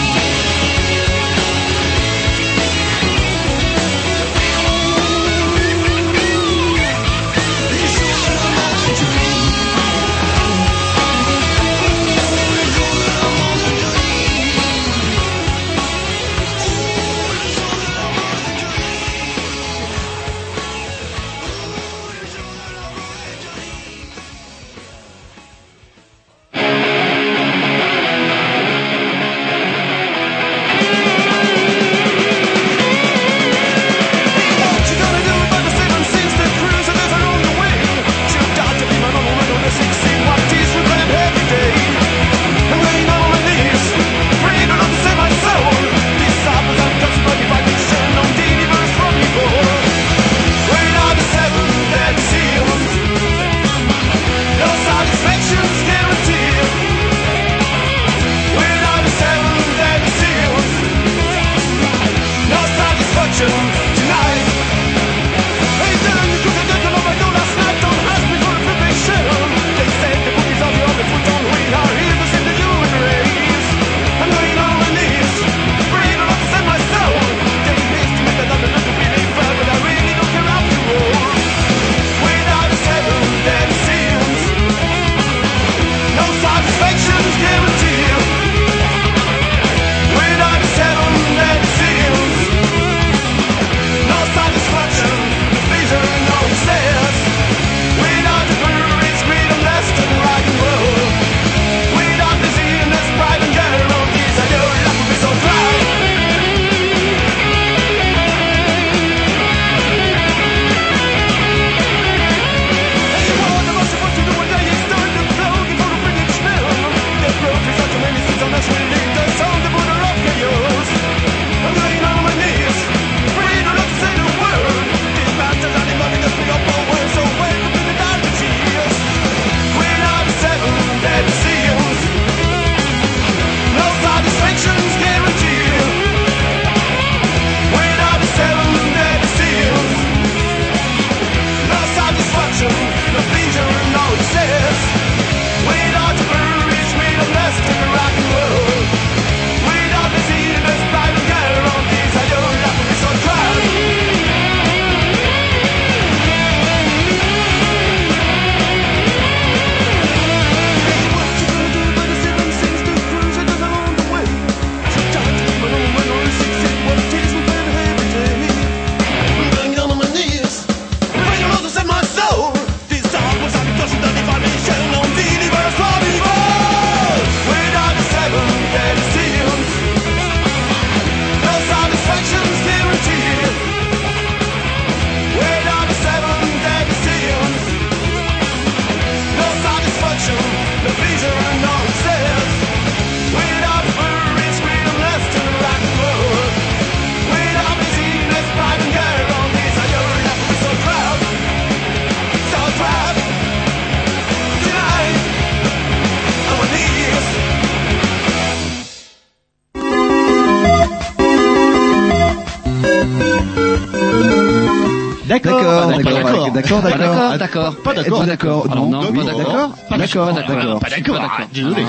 d'accord, d'accord, d'accord, pas d'accord, d'accord, Pas d'accord, Non, pas d'accord, d'accord, pas d'accord, pas d'accord, Ah, désolé.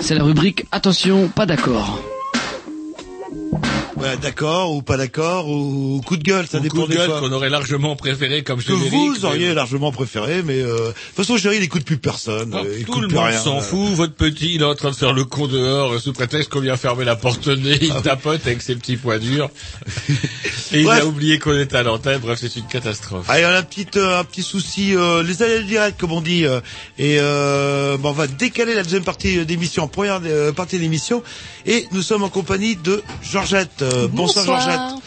C'est la rubrique Attention, pas d'accord. Ouais, d'accord ou pas d'accord ou coup de gueule, ça Ou dépend coup de des gueule fois. qu'on aurait largement préféré comme que vous mais- auriez largement préféré, mais euh, de toute façon, il écoute plus personne. il Tout écoute le monde s'en euh. fout. Votre petit, il est en train de faire le con dehors sous prétexte qu'on vient fermer la porte nez. Il tapote avec ses petits poings durs. Et il a oublié qu'on était à l'antenne. Bref, c'est une catastrophe. Allez, on a un petit, euh, un petit souci, euh, les allées directs, comme on dit, euh, et euh, bon, on va décaler la deuxième partie d'émission, première euh, partie d'émission, et nous sommes en compagnie de Georgette. Euh, bonsoir, Bonsoir. Georgette.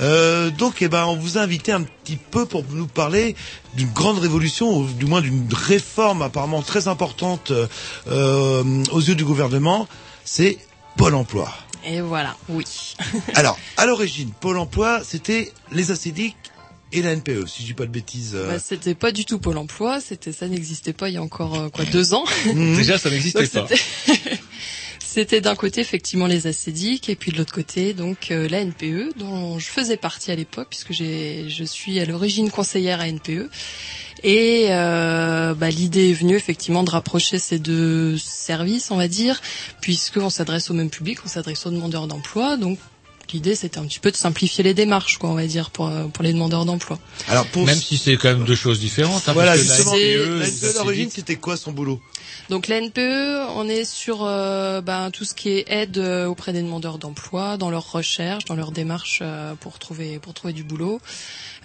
Euh, donc, eh ben, on vous a invité un petit peu pour nous parler d'une grande révolution, ou du moins d'une réforme apparemment très importante euh, aux yeux du gouvernement. C'est Pôle Emploi. Et voilà, oui. Alors, à l'origine, Pôle Emploi, c'était les ACDIC et la NPE, si je dis pas de bêtises. euh. Bah, c'était pas du tout Pôle Emploi, c'était ça n'existait pas il y a encore euh, quoi deux ans. Mhm. Déjà, ça n'existait pas. c'était- C'était d'un côté effectivement les ACDIC et puis de l'autre côté donc euh, la NPE dont je faisais partie à l'époque puisque j'ai je suis à l'origine conseillère à NPE et euh, bah, l'idée est venue effectivement de rapprocher ces deux services on va dire puisqu'on s'adresse au même public on s'adresse aux demandeurs d'emploi donc l'idée c'était un petit peu de simplifier les démarches quoi on va dire pour euh, pour les demandeurs d'emploi. Alors pour Même si c'est quand même deux choses différentes. hein, voilà, parce que la justement, NPE, la les NPE, à l'origine, ACDIC, c'était quoi son boulot? Donc la NPE, on est sur euh, ben, tout ce qui est aide euh, auprès des demandeurs d'emploi, dans leurs recherches, dans leurs démarches euh, pour trouver pour trouver du boulot.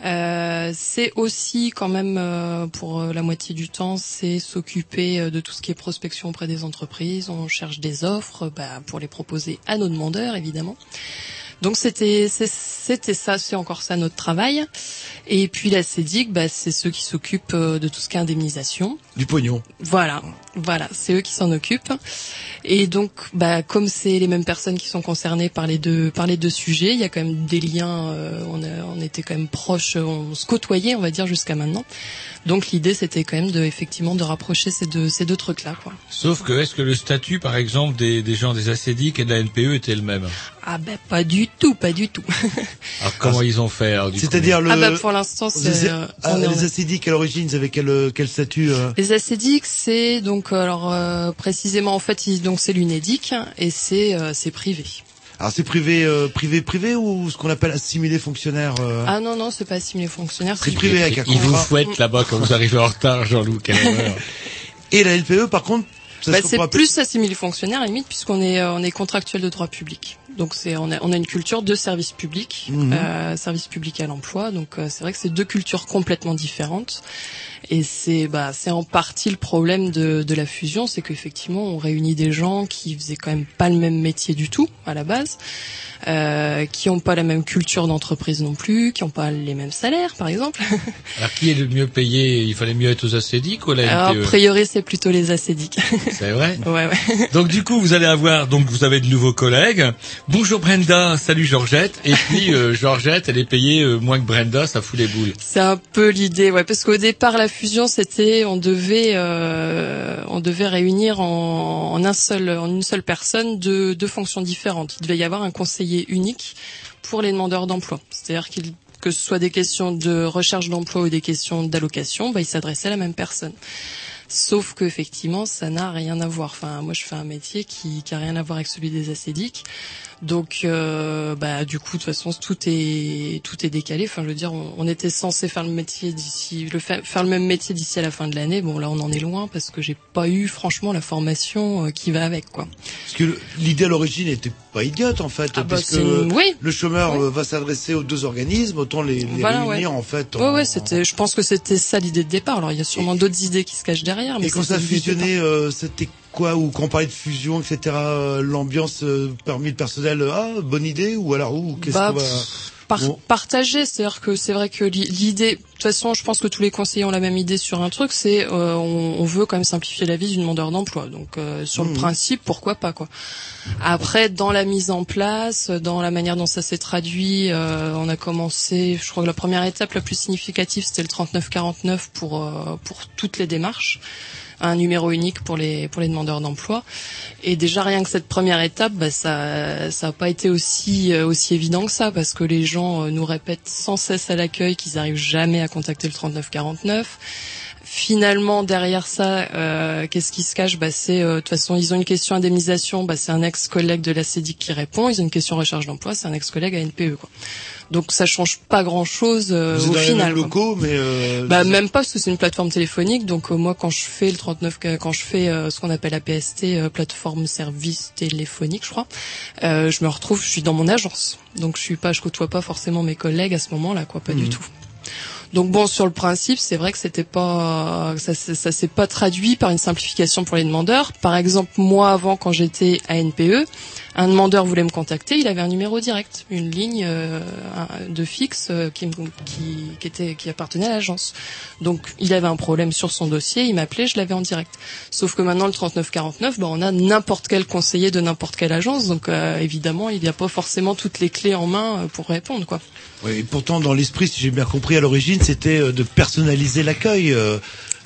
Euh, c'est aussi quand même pour la moitié du temps, c'est s'occuper de tout ce qui est prospection auprès des entreprises. On cherche des offres bah, pour les proposer à nos demandeurs évidemment. Donc c'était c'était ça, c'est encore ça notre travail. Et puis la CEDIC, bah, c'est ceux qui s'occupent de tout ce qui est indemnisation. Du pognon. Voilà, voilà, c'est eux qui s'en occupent. Et donc, bah, comme c'est les mêmes personnes qui sont concernées par les deux par les deux sujets, il y a quand même des liens. euh, on, on était quand même proches, on se côtoyait, on va dire jusqu'à maintenant. Donc l'idée, c'était quand même de effectivement de rapprocher ces deux ces deux trucs-là, quoi. Sauf que est-ce que le statut, par exemple, des, des gens des ACDIC et de la NPE était le même? Ah ben pas du tout, pas du tout. Alors comment ils ont fait alors, du coup? C'est-à-dire le. Ah bah, pour l'instant, les, c'est, euh, ah, les ACDIC à l'origine, ils avaient quel, euh, quel statut euh? Les ACDIC, c'est donc alors euh, précisément en fait, ils- donc c'est l'UNEDIC et c'est euh, c'est privé. Alors c'est privé, euh, privé, privé ou ce qu'on appelle assimilé fonctionnaire euh Ah non non, c'est pas assimilé fonctionnaire, C'est privé avec un Ils vous fouettent là-bas quand vous arrivez en retard, Jean-Loup. Et la LPE, par contre, Bah, c'est plus assimilé fonctionnaire à la limite puisqu'on est euh, on est contractuel de droit public. Donc c'est on a on a une culture de service public, Mhm. euh, service public à l'emploi. Donc euh, c'est vrai que c'est deux cultures complètement différentes. Et c'est bah c'est en partie le problème de de la fusion, c'est qu'effectivement on réunit des gens qui faisaient quand même pas le même métier du tout à la base, euh, qui ont pas la même culture d'entreprise non plus, qui ont pas les mêmes salaires par exemple. Alors qui est le mieux payé? Il fallait mieux être aux ACDIC ou à la Alors, a NPE priori c'est plutôt les acédiques. C'est vrai? Ouais ouais. Donc du coup, vous allez avoir, donc vous avez de nouveaux collègues. Bonjour Brenda, salut Georgette. Et puis euh, Georgette, elle est payée euh, moins que Brenda, ça fout les boules. C'est un peu l'idée, ouais, parce qu'au départ la fusion c'était on devait euh, on devait réunir en, une seule personne deux, fonctions différentes. Il devait y avoir un conseiller unique pour les demandeurs d'emploi, c'est-à-dire qu'il que ce soit des questions de recherche d'emploi ou des questions d'allocation, bah, il s'adressait à la même personne. Sauf que effectivement, ça n'a rien à voir. Enfin, moi, je fais un métier qui, qui rien à voir avec celui des acédiques. Donc, euh, bah, du coup, de toute façon, tout est tout est décalé. Enfin, je veux dire, on, on était censé faire le métier d'ici, le fa- faire le même métier d'ici à la fin de l'année. Bon, là, on en est loin parce que j'ai pas eu, franchement, la formation euh, qui va avec, quoi. Parce que l'idée à l'origine était pas idiote en fait, Ah bah, parce que oui. le chômeur Oui. euh, va s'adresser aux deux organismes, autant les, les Voilà, réunir ouais. en fait. En- ouais, c'était. Je pense que c'était ça l'idée de départ. Alors, il y a sûrement d'autres idées qui se cachent derrière, mais Et quand ça a fusionné, euh, c'était quoi Ou quand on parlait de fusion, etc., euh, l'ambiance euh, parmi le personnel, euh, ah, bonne idée Ou alors, ou qu'est-ce Bah, qu'on va... pff, par- Bon. partager, c'est-à-dire que c'est vrai que l'i- l'idée, de toute façon, je pense que tous les conseillers ont la même idée sur un truc, c'est euh, on, on veut quand même simplifier la vie du demandeur d'emploi. Donc euh, sur le Mhm. principe, pourquoi pas quoi. Après, dans la mise en place, dans la manière dont ça s'est traduit, euh, on a commencé, je crois que la première étape la plus significative, c'était le 3949 pour euh, pour toutes les démarches un numéro unique pour les pour les demandeurs d'emploi. Et déjà rien que cette première étape bah, ça ça a pas été aussi euh, aussi évident que ça parce que les gens euh, nous répètent sans cesse à l'accueil qu'ils arrivent jamais à contacter le 3949 Finalement, derrière ça, euh, qu'est-ce qui se cache? Bah, C'est euh, de toute façon, ils ont une question indemnisation, bah, c'est un ex-collègue de la CEDIC qui répond. Ils ont une question recherche d'emploi, c'est un ex-collègue à NPE. Quoi. Donc ça change pas grand-chose euh, au les final. locaux, mais... Euh, Bah même pas parce que c'est une plateforme téléphonique. Donc euh, moi quand je fais le 39, que- quand je fais ce qu'on appelle APST, euh, plateforme service téléphonique, je crois, euh, je me retrouve, je suis dans mon agence. Donc je suis pas, je côtoie pas forcément mes collègues à ce moment-là, quoi, pas du Mhm. tout. Donc bon, sur le principe, c'est vrai que c'était pas, ça, s'est pas traduit par une simplification pour les demandeurs. Par exemple, moi avant, quand j'étais à NPE, un demandeur voulait me contacter, il avait un numéro direct, une ligne euh, de fixe euh, qui, qui, qui était, qui appartenait à l'agence. Donc il avait un problème sur son dossier, il m'appelait, je l'avais en direct. Sauf que maintenant le 3949, bah, on a n'importe quel conseiller de n'importe quelle agence, donc euh, évidemment il n'y a pas forcément toutes les clés en main euh, pour répondre quoi. Oui, et pourtant, dans l'esprit, si j'ai bien compris, à l'origine, c'était euh, de personnaliser l'accueil. euh,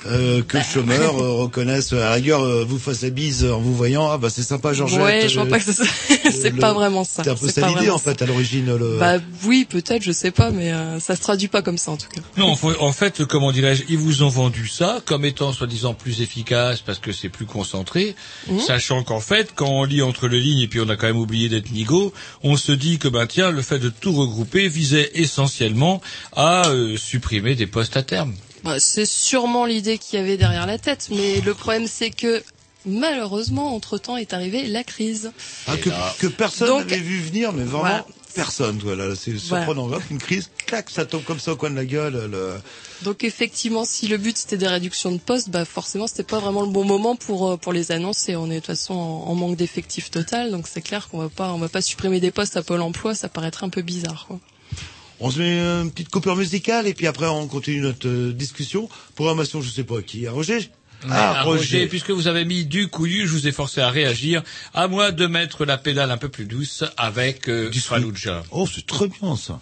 euh, que le chômeur euh, reconnaisse à la rigueur euh, vous fasse la bise en vous voyant ah bah c'est sympa Georgette ouais, je vois euh, pas que c'est pas vraiment ça. c'était un peu C'est ça l'idée en fait à l'origine le... Bah oui, peut-être, je sais pas, mais euh, ça se traduit pas comme ça en tout cas. Non, en fait, comment dirais-je, ils vous ont vendu ça comme étant soi-disant plus efficace parce que c'est plus concentré, Mhm. sachant qu'en fait, quand on lit entre les lignes et puis on a quand même oublié d'être nigo, on se dit que ben tiens, le fait de tout regrouper visait essentiellement à euh, supprimer des postes à terme. Bah, c'est sûrement l'idée qu'il y avait derrière la tête, mais le problème c'est que malheureusement, entre-temps est arrivée la crise. Ah, que, que personne n'avait vu venir mais vraiment Voilà. personne voilà c'est Voilà. surprenant Hop, une crise clac ça tombe comme ça au coin de la gueule le... Donc effectivement, si le but c'était des réductions de postes, bah forcément c'était pas vraiment le bon moment pour euh, pour les annoncer. On est de toute façon en, en manque d'effectifs total, donc c'est clair qu'on va pas on va pas supprimer des postes à Pôle Emploi, ça paraîtrait un peu bizarre. Quoi. On se met une petite coupure musicale et puis après on continue notre euh, discussion. Programmation, je sais pas qui, à Roger? Ah, Roger, puisque vous avez mis du couillu, je vous ai forcé à réagir. À moi de mettre la pédale un peu plus douce avec euh, du Fallujah. Oh, c'est très bien ça.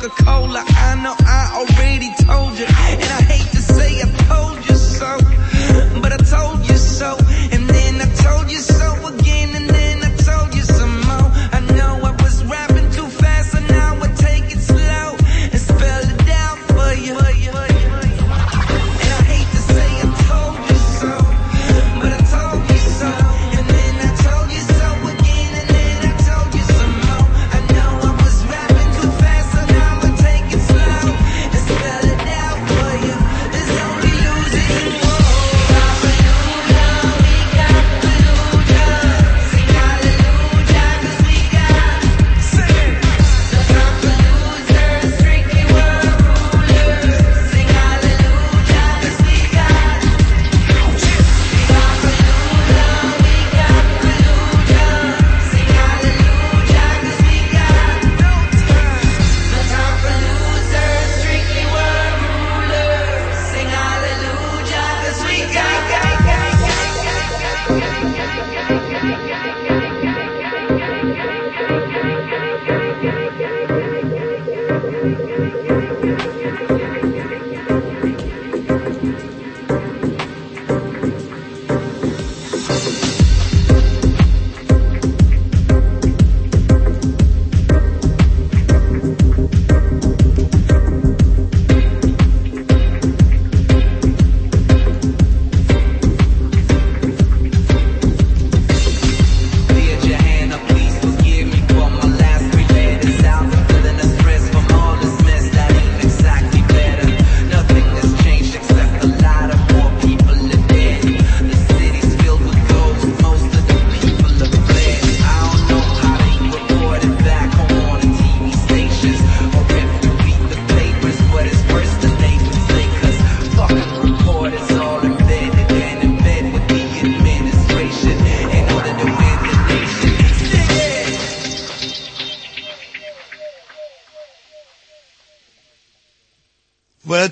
Coca-Cola, I know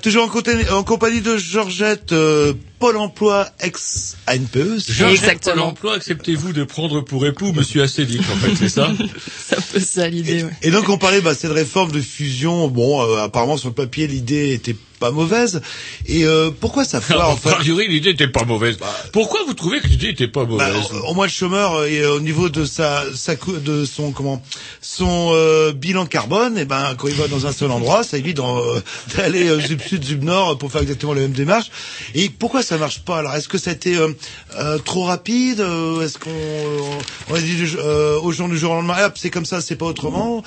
toujours en, côté- en compagnie de Georgette, euh, Pôle emploi ex-ANPE. Georgette Pôle emploi, acceptez-vous de prendre pour époux Monsieur Acédic, en fait, c'est ça? C'est un peu ça l'idée, ouais. Et donc on parlait bah, cette réforme de fusion. Bon, euh, apparemment sur le papier l'idée était pas mauvaise. Et euh, pourquoi ça foire en fait a priori, l'idée était pas mauvaise. Pourquoi vous trouvez que l'idée était pas Bah, mauvaise au moins le chômeur euh, et euh, au niveau de sa, de son comment son euh, bilan carbone et ben quand il va dans un seul endroit ça évite euh, d'aller euh, sud sud sud nord pour faire exactement la même démarche et pourquoi ça marche pas alors? Est-ce que ça a été euh, euh, trop rapide Euh, est-ce qu'on euh, on a dit euh, aux gens du jour au lendemain hop c'est comme ça c'est pas autrement?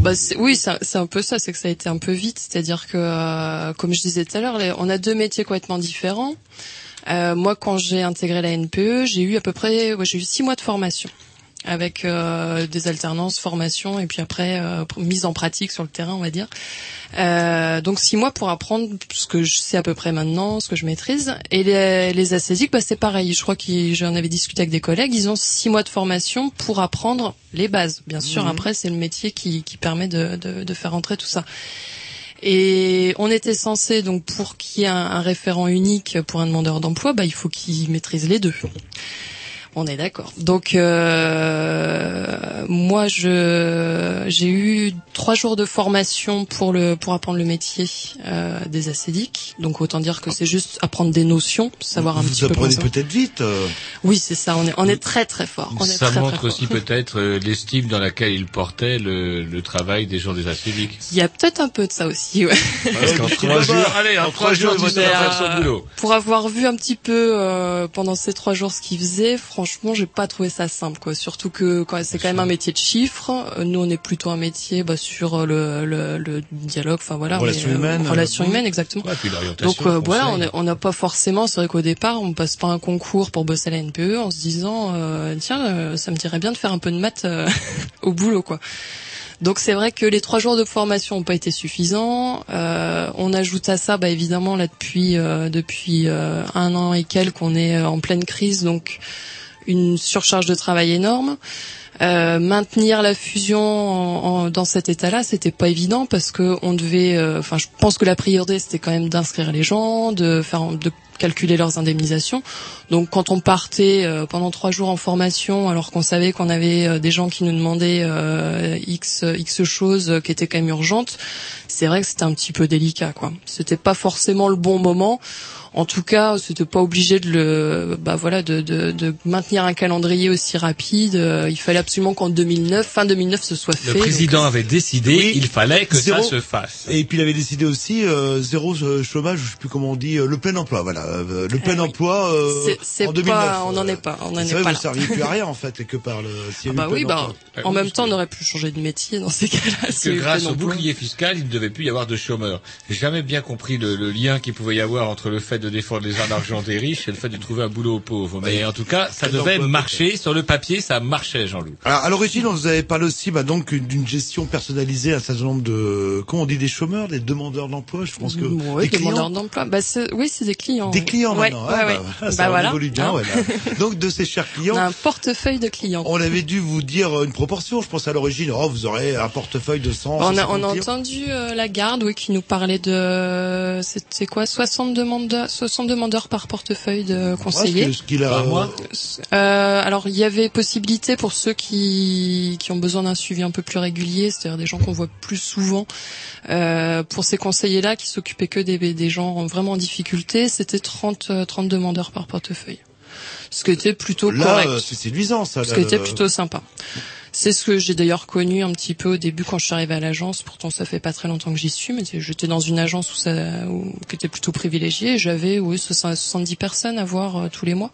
Bah c'est- oui, c'est un- c'est un peu ça, c'est que ça a été un peu vite. C'est-à-dire que, euh, comme je disais tout à l'heure, on a deux métiers complètement différents. Euh, moi, quand j'ai intégré la NPE, j'ai eu à peu près, ouais, j'ai eu six mois de formation avec euh, des alternances, formation et puis après euh, mise en pratique sur le terrain, on va dire. Euh, donc six mois pour apprendre ce que je sais à peu près maintenant, ce que je maîtrise. Et les, les bah, c'est pareil. Je crois que j'en avais discuté avec des collègues. Ils ont six mois de formation pour apprendre les bases. Bien sûr, Mhm. après c'est le métier qui, qui permet de, de, de faire entrer tout ça. Et on était censé donc pour qu'il y ait un, référent unique pour un demandeur d'emploi, bah il faut qu'il maîtrise les deux. On est d'accord. Donc euh, moi je j'ai eu trois jours de formation pour le pour apprendre le métier euh, des acédiques. Donc autant dire que c'est juste apprendre des notions, savoir un vous petit peu. apprenez comment ça- peut-être vite euh. Oui c'est ça. On est on est très très fort. On est Ça très, montre très aussi peut-être euh, l'estime dans laquelle il portait le, le travail des gens des Acédiques. Il y a peut-être un peu de ça aussi. Ouais. Parce qu'en trois jours, allez, en trois jours, il va Mais, faire son boulot. Pour avoir vu un petit peu euh, pendant ces trois jours ce qu'il faisait, franchement, j'ai pas trouvé ça simple, quoi. Surtout que quand c'est quand même un métier de chiffres. Euh, Nous, on est plutôt un métier bah, sur le, le, le dialogue, enfin voilà, Relations on est, euh, humaines, relations euh, humaines, exactement. Ouais, puis l'orientation, Donc euh, voilà, on n'a pas forcément. C'est vrai qu'au départ, on passe pas un concours pour bosser à la NPE en se disant, euh, tiens, euh, ça me dirait bien de faire un peu de maths euh, au boulot, quoi. Donc c'est vrai que les trois jours de formation n'ont pas été suffisants. Euh, on ajoute à ça, bah, évidemment, là depuis euh, depuis euh, un an et quelques, on est euh, en pleine crise, donc une surcharge de travail énorme. Euh, maintenir la fusion en- en- dans cet état-là, c'était pas évident parce que on devait. euh, Enfin, je pense que la priorité c'était quand même d'inscrire les gens, de faire, de calculer leurs indemnisations. Donc, quand on partait euh, pendant trois jours en formation, alors qu'on savait qu'on avait euh, des gens qui nous demandaient euh, x x choses qui étaient quand même urgentes, c'est vrai que c'était un petit peu délicat, quoi. C'était pas forcément le bon moment. En tout cas, c'était pas obligé de le, bah voilà, de, de, de maintenir un calendrier aussi rapide. Euh, Il fallait absolument qu'en 2009, fin 2009, ce soit Le fait. président avait décidé, il fallait que Zéro. ça se fasse. Et puis il avait décidé aussi euh, zéro euh, chômage, je sais plus comment on dit, le plein emploi, voilà, le plein emploi euh, C'est- c'est en 2009. pas- on n'en est pas, on n'en C'est est vrai, pas vous là. serviez plus à rien en fait quelque part. Le, Ah bah oui, bah, emploi. en même temps, on aurait pu changer de métier dans ces cas-là. Parce que grâce au bouclier fiscal, il ne devait plus y avoir de chômeurs. J'ai jamais bien compris le, le lien qu'il pouvait y avoir entre le fait de défendre les uns d'argent des riches et le fait de trouver un boulot aux pauvres. Mais en tout cas, ça devait marcher. Sur le papier, ça marchait, Jean-Loup. Alors, à l'origine, on vous avait parlé aussi bah, donc d'une gestion personnalisée à un certain nombre de, comment on dit, des chômeurs, des demandeurs d'emploi, je pense que Oui, des clients? demandeurs d'emploi. Bah, c'est- oui, c'est des clients. Des clients ouais, maintenant. Ouais, ah, ouais. bah, voilà, ça Bah, voilà. évolue bien. Hein. ouais, là. Donc de ces chers clients. On a un portefeuille de clients. On avait dû vous dire une proportion, je pense à l'origine. Oh, vous aurez un portefeuille de 100. On a, 150 on a entendu euh, la garde, oui, qui nous parlait de, c'était quoi, 60 demandeurs, 60 demandeurs par portefeuille de conseillers. Ouais, ce qu'il a- Par mois Euh, alors il y avait possibilité pour ceux qui, qui ont besoin d'un suivi un peu plus régulier, c'est-à-dire des gens qu'on voit plus souvent. Euh, pour ces conseillers-là qui s'occupaient que des, des gens vraiment en difficulté, c'était 30, euh, 30 demandeurs par portefeuille. Ce qui était plutôt Là, correct. euh, c'est séduisant, ça. Ce là, qui était plutôt sympa. C'est ce que j'ai d'ailleurs connu un petit peu au début quand je suis arrivée à l'agence. Pourtant, ça fait pas très longtemps que j'y suis, mais j'étais dans une agence où ça, où, qui était plutôt privilégiée. J'avais, oui, 70 personnes à voir euh, tous les mois.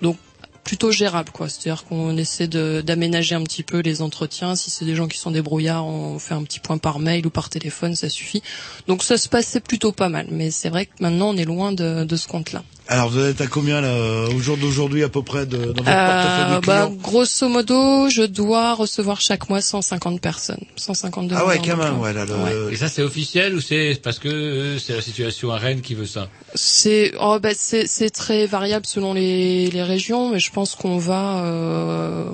Donc, plutôt gérable, quoi. C'est-à-dire qu'on essaie d'aménager un petit peu les entretiens. Si c'est des gens qui sont débrouillards, on fait un petit point par mail ou par téléphone, ça suffit. Donc, ça se passait plutôt pas mal. Mais c'est vrai que maintenant, on est loin de, de ce compte-là. Alors, vous êtes à combien, là, au jour d'aujourd'hui, à peu près, de, dans votre Euh, bah, grosso modo, je dois recevoir chaque mois 150 personnes, 150 Ah ouais, quand même, ouais, là, le- Et ça, c'est officiel ou c'est parce que euh, c'est la situation à Rennes qui veut ça C'est oh, bah, c'est c'est très variable selon les, les régions, mais je pense qu'on va, euh,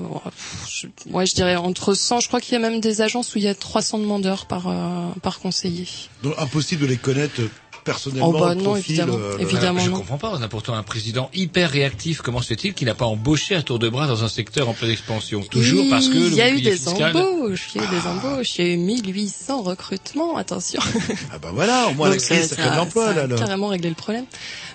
je, ouais, je dirais entre 100. Je crois qu'il y a même des agences où il y a 300 demandeurs par euh, par conseiller. Donc, impossible de les connaître personnellement. Oh, bah, non, profil, évidemment, euh, évidemment. je non. comprends pas. On a pourtant un président hyper réactif. Comment se fait-il qu'il n'a pas embauché à tour de bras dans un secteur en pleine expansion? Toujours parce que le il y a eu des fiscal. embauches, il y a eu des embauches, il y a eu 1800 recrutements. Attention. Ah bah voilà, au moins la crise, ça- ça crée de ça- l'emploi, ça là. a là. carrément réglé le problème.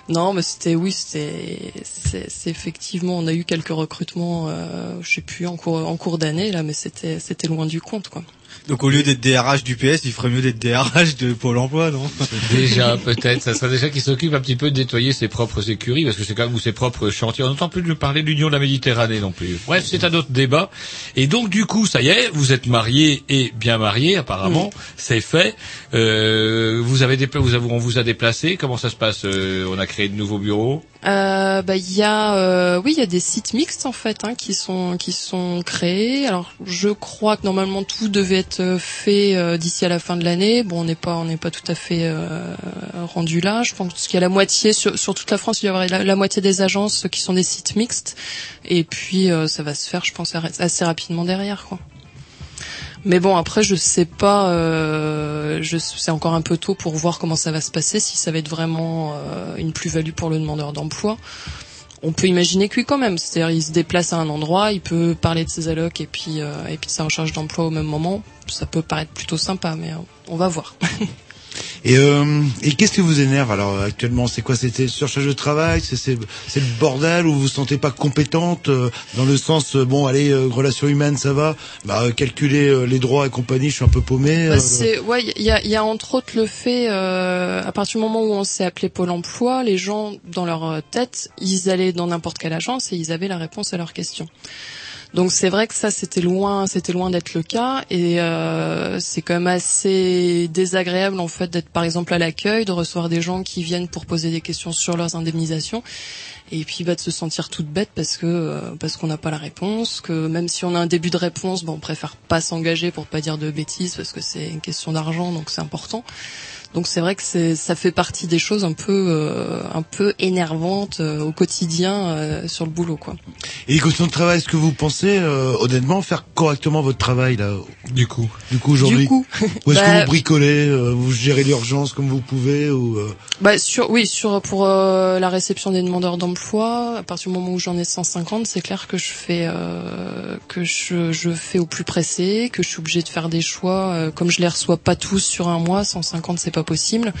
Non, mais c'était oui, c'était c'est c'est effectivement on a eu quelques recrutements, euh, je sais plus en cours en cours d'année là, mais c'était c'était loin du compte quoi. Donc au lieu d'être DRH du PS, il ferait mieux d'être DRH de Pôle Emploi, non Déjà, peut-être. Ça serait déjà qu'il s'occupe un petit peu de nettoyer ses propres écuries, parce que c'est quand même ou ses propres chantiers. On n'entend plus de parler de l'Union de la Méditerranée non plus. Bref, c'est un autre débat. Et donc, du coup, ça y est, vous êtes marié et bien marié, apparemment. C'est fait. Euh, vous avez des, vous avez, on vous a déplacé. Comment ça se passe Euh, On a créé de nouveaux bureaux? Euh, bah il y a euh, oui il y a des sites mixtes en fait hein, qui sont qui sont créés. Alors je crois que normalement tout devait être fait euh, d'ici à la fin de l'année. Bon on n'est pas on n'est pas tout à fait euh, rendu là. Je pense qu'il y a la moitié sur, toute la France il y aura la, moitié des agences qui sont des sites mixtes et puis ça va se faire je pense assez rapidement derrière quoi. Mais bon, après, je sais pas. Euh, c'est encore un peu tôt pour voir comment ça va se passer, si ça va être vraiment euh, une plus-value pour le demandeur d'emploi. On peut imaginer que oui, quand même. C'est-à-dire, il se déplace à un endroit, il peut parler de ses allocs et puis euh, et puis de sa recherche d'emploi au même moment. Ça peut paraître plutôt sympa, mais euh, on va voir. Et, euh, et qu'est-ce qui vous énerve alors actuellement? C'est quoi? C'était surcharge de travail? C'est le bordel ou vous vous sentez pas compétente euh, dans le sens euh, bon allez euh, relations humaines ça va bah euh, calculer euh, les droits et compagnie je suis un peu paumé. euh, Bah, c'est ouais, il y a, y a entre autres le fait euh, à partir du moment où on s'est appelé Pôle Emploi, les gens dans leur tête, ils allaient dans n'importe quelle agence et ils avaient la réponse à leurs questions. Donc c'est vrai que ça c'était loin, c'était loin d'être le cas et euh, c'est quand même assez désagréable en fait d'être par exemple à l'accueil, de recevoir des gens qui viennent pour poser des questions sur leurs indemnisations et puis bah, de se sentir toute bête parce que euh, parce qu'on n'a pas la réponse, que même si on a un début de réponse, bon, on préfère pas s'engager pour pas dire de bêtises parce que c'est une question d'argent donc c'est important. Donc c'est vrai que c'est ça fait partie des choses un peu euh, un peu énervantes euh, au quotidien euh, sur le boulot quoi. Et les conditions de travail, est-ce que vous pensez euh, honnêtement faire correctement votre travail là Du coup. Du coup aujourd'hui. Du coup. Ou est-ce Bah- que vous bricolez, euh, vous gérez l'urgence comme vous pouvez ou euh, Bah sur oui sur pour euh, la réception des demandeurs d'emploi à partir du moment où j'en ai 150 c'est clair que je fais euh, que je, je fais au plus pressé que je suis obligée de faire des choix euh, comme je les reçois pas tous sur un mois 150 c'est pas possible.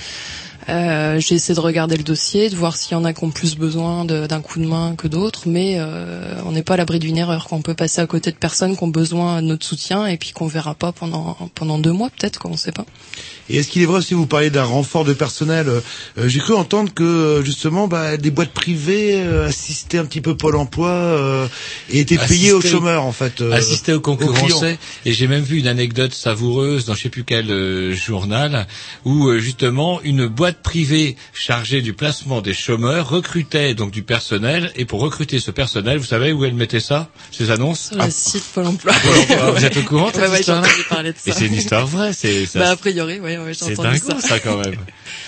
Euh, j'ai essayé de regarder le dossier de voir s'il y en a qui ont plus besoin d'un coup de main que d'autres mais euh, on n'est pas à l'abri d'une erreur qu'on peut passer à côté de personnes qui ont besoin de notre soutien et puis qu'on verra pas pendant pendant deux mois peut-être quoi on sait pas Et est-ce qu'il est vrai aussi, vous parlez d'un renfort de personnel, euh, euh, j'ai cru entendre que euh, justement bah, des boîtes privées euh, assistaient un petit peu Pôle emploi euh, et étaient payées aux chômeurs en fait. euh, assister aux concurrencés. Et j'ai même vu une anecdote savoureuse dans je sais plus quel euh, journal où euh, justement une boîte privée chargée du placement des chômeurs recrutait donc du personnel et pour recruter ce personnel, vous savez où elle mettait ça Ces annonces sur le site Pôle Emploi. Pôle emploi. Vous êtes au courant Ouais, ouais, j'ai histoire entendu parler de ça. Et c'est une histoire vraie, c'est ça. Bah, a priori, oui, ouais, j'ai c'est entendu dingo ça. ça quand même.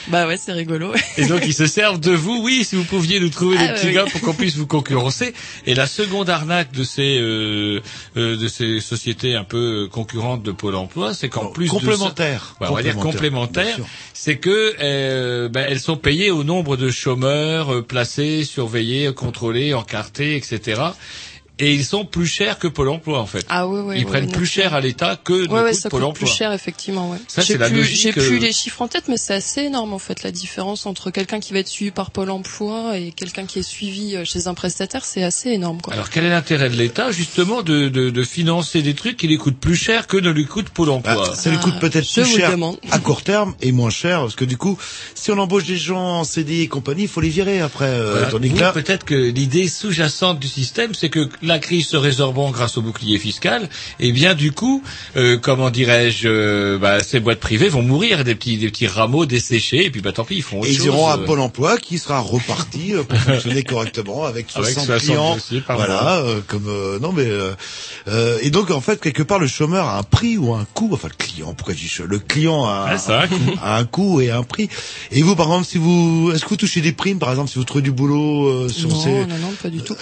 Bah ouais, c'est rigolo. Et donc ils se servent de vous. Oui, si vous pouviez nous trouver Ah, des petits oui. gars pour qu'on puisse vous concurrencer. Et la seconde arnaque de ces euh, euh, de ces sociétés un peu concurrentes de Pôle Emploi, c'est qu'en plus de ça- complémentaires. Ouais, on va dire Complémentaires, c'est que euh, ben, elles sont payées au nombre de chômeurs euh, placés, surveillés, contrôlés, encartés, etc. Et ils sont plus chers que Pôle Emploi en fait. Ah ouais, ouais. ils prennent plus cher à l'État que le Ouais, ouais, coût ça de Pôle coûte Emploi. plus cher effectivement. Ouais. Ça, c'est la plus, logique, j'ai euh, plus les chiffres en tête, mais c'est assez énorme en fait la différence entre quelqu'un qui va être suivi par Pôle Emploi et quelqu'un qui est suivi euh, chez un prestataire, c'est assez énorme quoi. Alors quel est l'intérêt de l'État justement de, de, de financer des trucs qui lui coûtent plus cher que ne lui coûte Pôle Emploi? Bah, ça lui coûte peut-être je plus cher demande. à court terme et moins cher parce que du coup, si on embauche des gens en CDI et compagnie, il faut les virer après. euh, Voilà. tandis que Ou là, peut-être que l'idée sous-jacente du système, c'est que la crise se résorbant grâce au bouclier fiscal, et bien du coup, euh, comment dirais-je, euh, bah, ces boîtes privées vont mourir des petits des petits rameaux desséchés, et puis bah tant pis, ils font autre et ils chose. iront à. Pôle Emploi qui sera reparti euh, pour fonctionner correctement avec 60, Avec 60 clients. dossiers voilà, euh, comme euh, non mais euh, euh, et donc en fait quelque part le chômeur a un prix ou un coût. Enfin le client, pourquoi je dis le client a, Ouais, ça a un coût. a un coût et un prix. Et vous par exemple si vous est-ce que vous touchez des primes par exemple si vous trouvez du boulot euh, sur Non, ces non, non, pas du tout.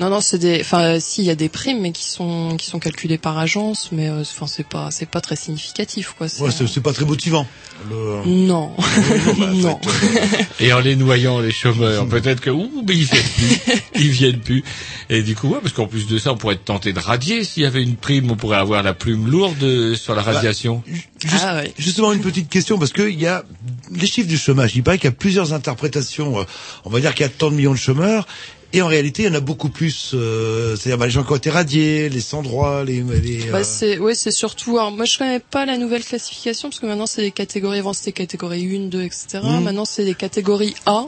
Non, non, c'est des, enfin, euh, si, il y a des primes, mais qui sont, qui sont calculées par agence, mais, euh, enfin, c'est pas, c'est pas très significatif, quoi. c'est- Ouais, c'est pas très motivant. Le- Non, non. Et en les noyant, les chômeurs, peut-être que ouh, mais ils viennent plus, ils viennent plus. Et du coup, ouais, parce qu'en plus de ça, on pourrait être tenté de radier. S'il y avait une prime, on pourrait avoir la plume lourde euh, sur la radiation. Juste- Ah ouais. Justement, une petite question, parce que il y a les chiffres du chômage. Il paraît qu'il y a plusieurs interprétations. Euh, On va dire qu'il y a tant de millions de chômeurs. Et en réalité, il y en a beaucoup plus. euh, C'est-à-dire bah, les gens qui ont été radiés, les sans droit, les... les, euh, Bah, c'est, ouais, c'est surtout, alors, moi, je connais pas la nouvelle classification, parce que maintenant, c'est des catégories, avant, c'était catégorie 1, 2, etc. Maintenant, c'est des catégories A.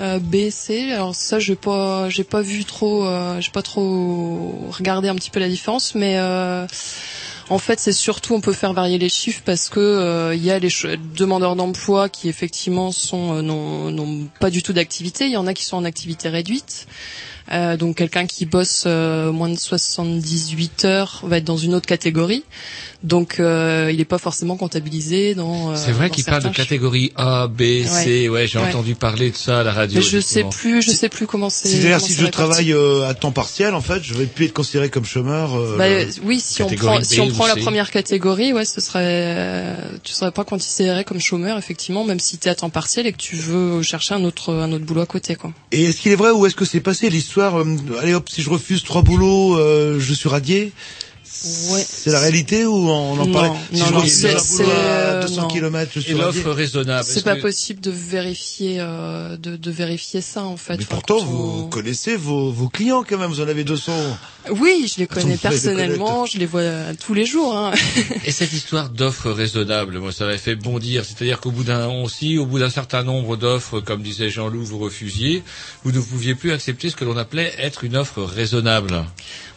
euh, B, C. Alors ça, j'ai pas, j'ai pas vu trop, euh, j'ai pas trop regardé un petit peu la différence, mais euh, en fait, c'est surtout, on peut faire varier les chiffres parce que euh, il y a les demandeurs d'emploi qui effectivement sont euh, n'ont n'ont pas du tout d'activité. Il y en a qui sont en activité réduite. Euh, donc quelqu'un qui bosse euh, moins de 78 heures va être dans une autre catégorie. Donc euh, il n'est pas forcément comptabilisé dans. euh, C'est vrai qu'il parle de catégorie A, B, C. Ouais, j'ai Ouais. entendu parler de ça à la radio. Mais je sais plus, je sais plus comment c'est. C'est-à-dire si je travaille euh, à temps partiel, en fait, je vais plus être considéré comme chômeur. euh, Bah, oui, si on prend, si on prend la première catégorie, ouais, ce serait, euh, tu serais pas considéré comme chômeur, effectivement, même si tu es à temps partiel et que tu veux chercher un autre, un autre boulot à côté, quoi. Et est-ce qu'il est vrai ou est-ce que c'est passé l'histoire euh, Allez hop, si je refuse trois boulots, euh, je suis radié? Ouais. C'est la réalité ou on en Non, parlait Si non, je non, refuse c'est- un c'est, boulot à euh, 200 non. km, radié. l'offre raisonnable. C'est pas que- possible de vérifier, euh, de, de vérifier ça, en fait. Mais Enfin, pourtant, vous on- connaissez vos, vos clients quand même. Vous en avez 200. Oui, je les connais les personnellement, je les vois euh, tous les jours, hein. Et cette histoire d'offres raisonnables, moi, ça m'a fait bondir. C'est-à-dire qu'au bout d'un aussi, au bout d'un certain nombre d'offres, comme disait Jean-Loup, vous refusiez, vous ne pouviez plus accepter ce que l'on appelait être une offre raisonnable.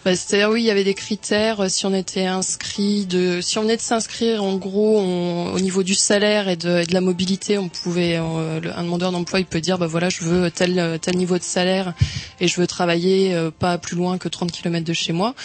Bah, C'est-à-dire oui, il y avait des critères. euh, Si on était inscrit, de, si on venait de s'inscrire, en gros, on- au niveau du salaire et de, et de la mobilité, on pouvait, euh, le- un demandeur d'emploi, il peut dire, bah voilà, je veux tel euh, tel niveau de salaire et je veux travailler euh, pas plus loin que 30 km de chez moi.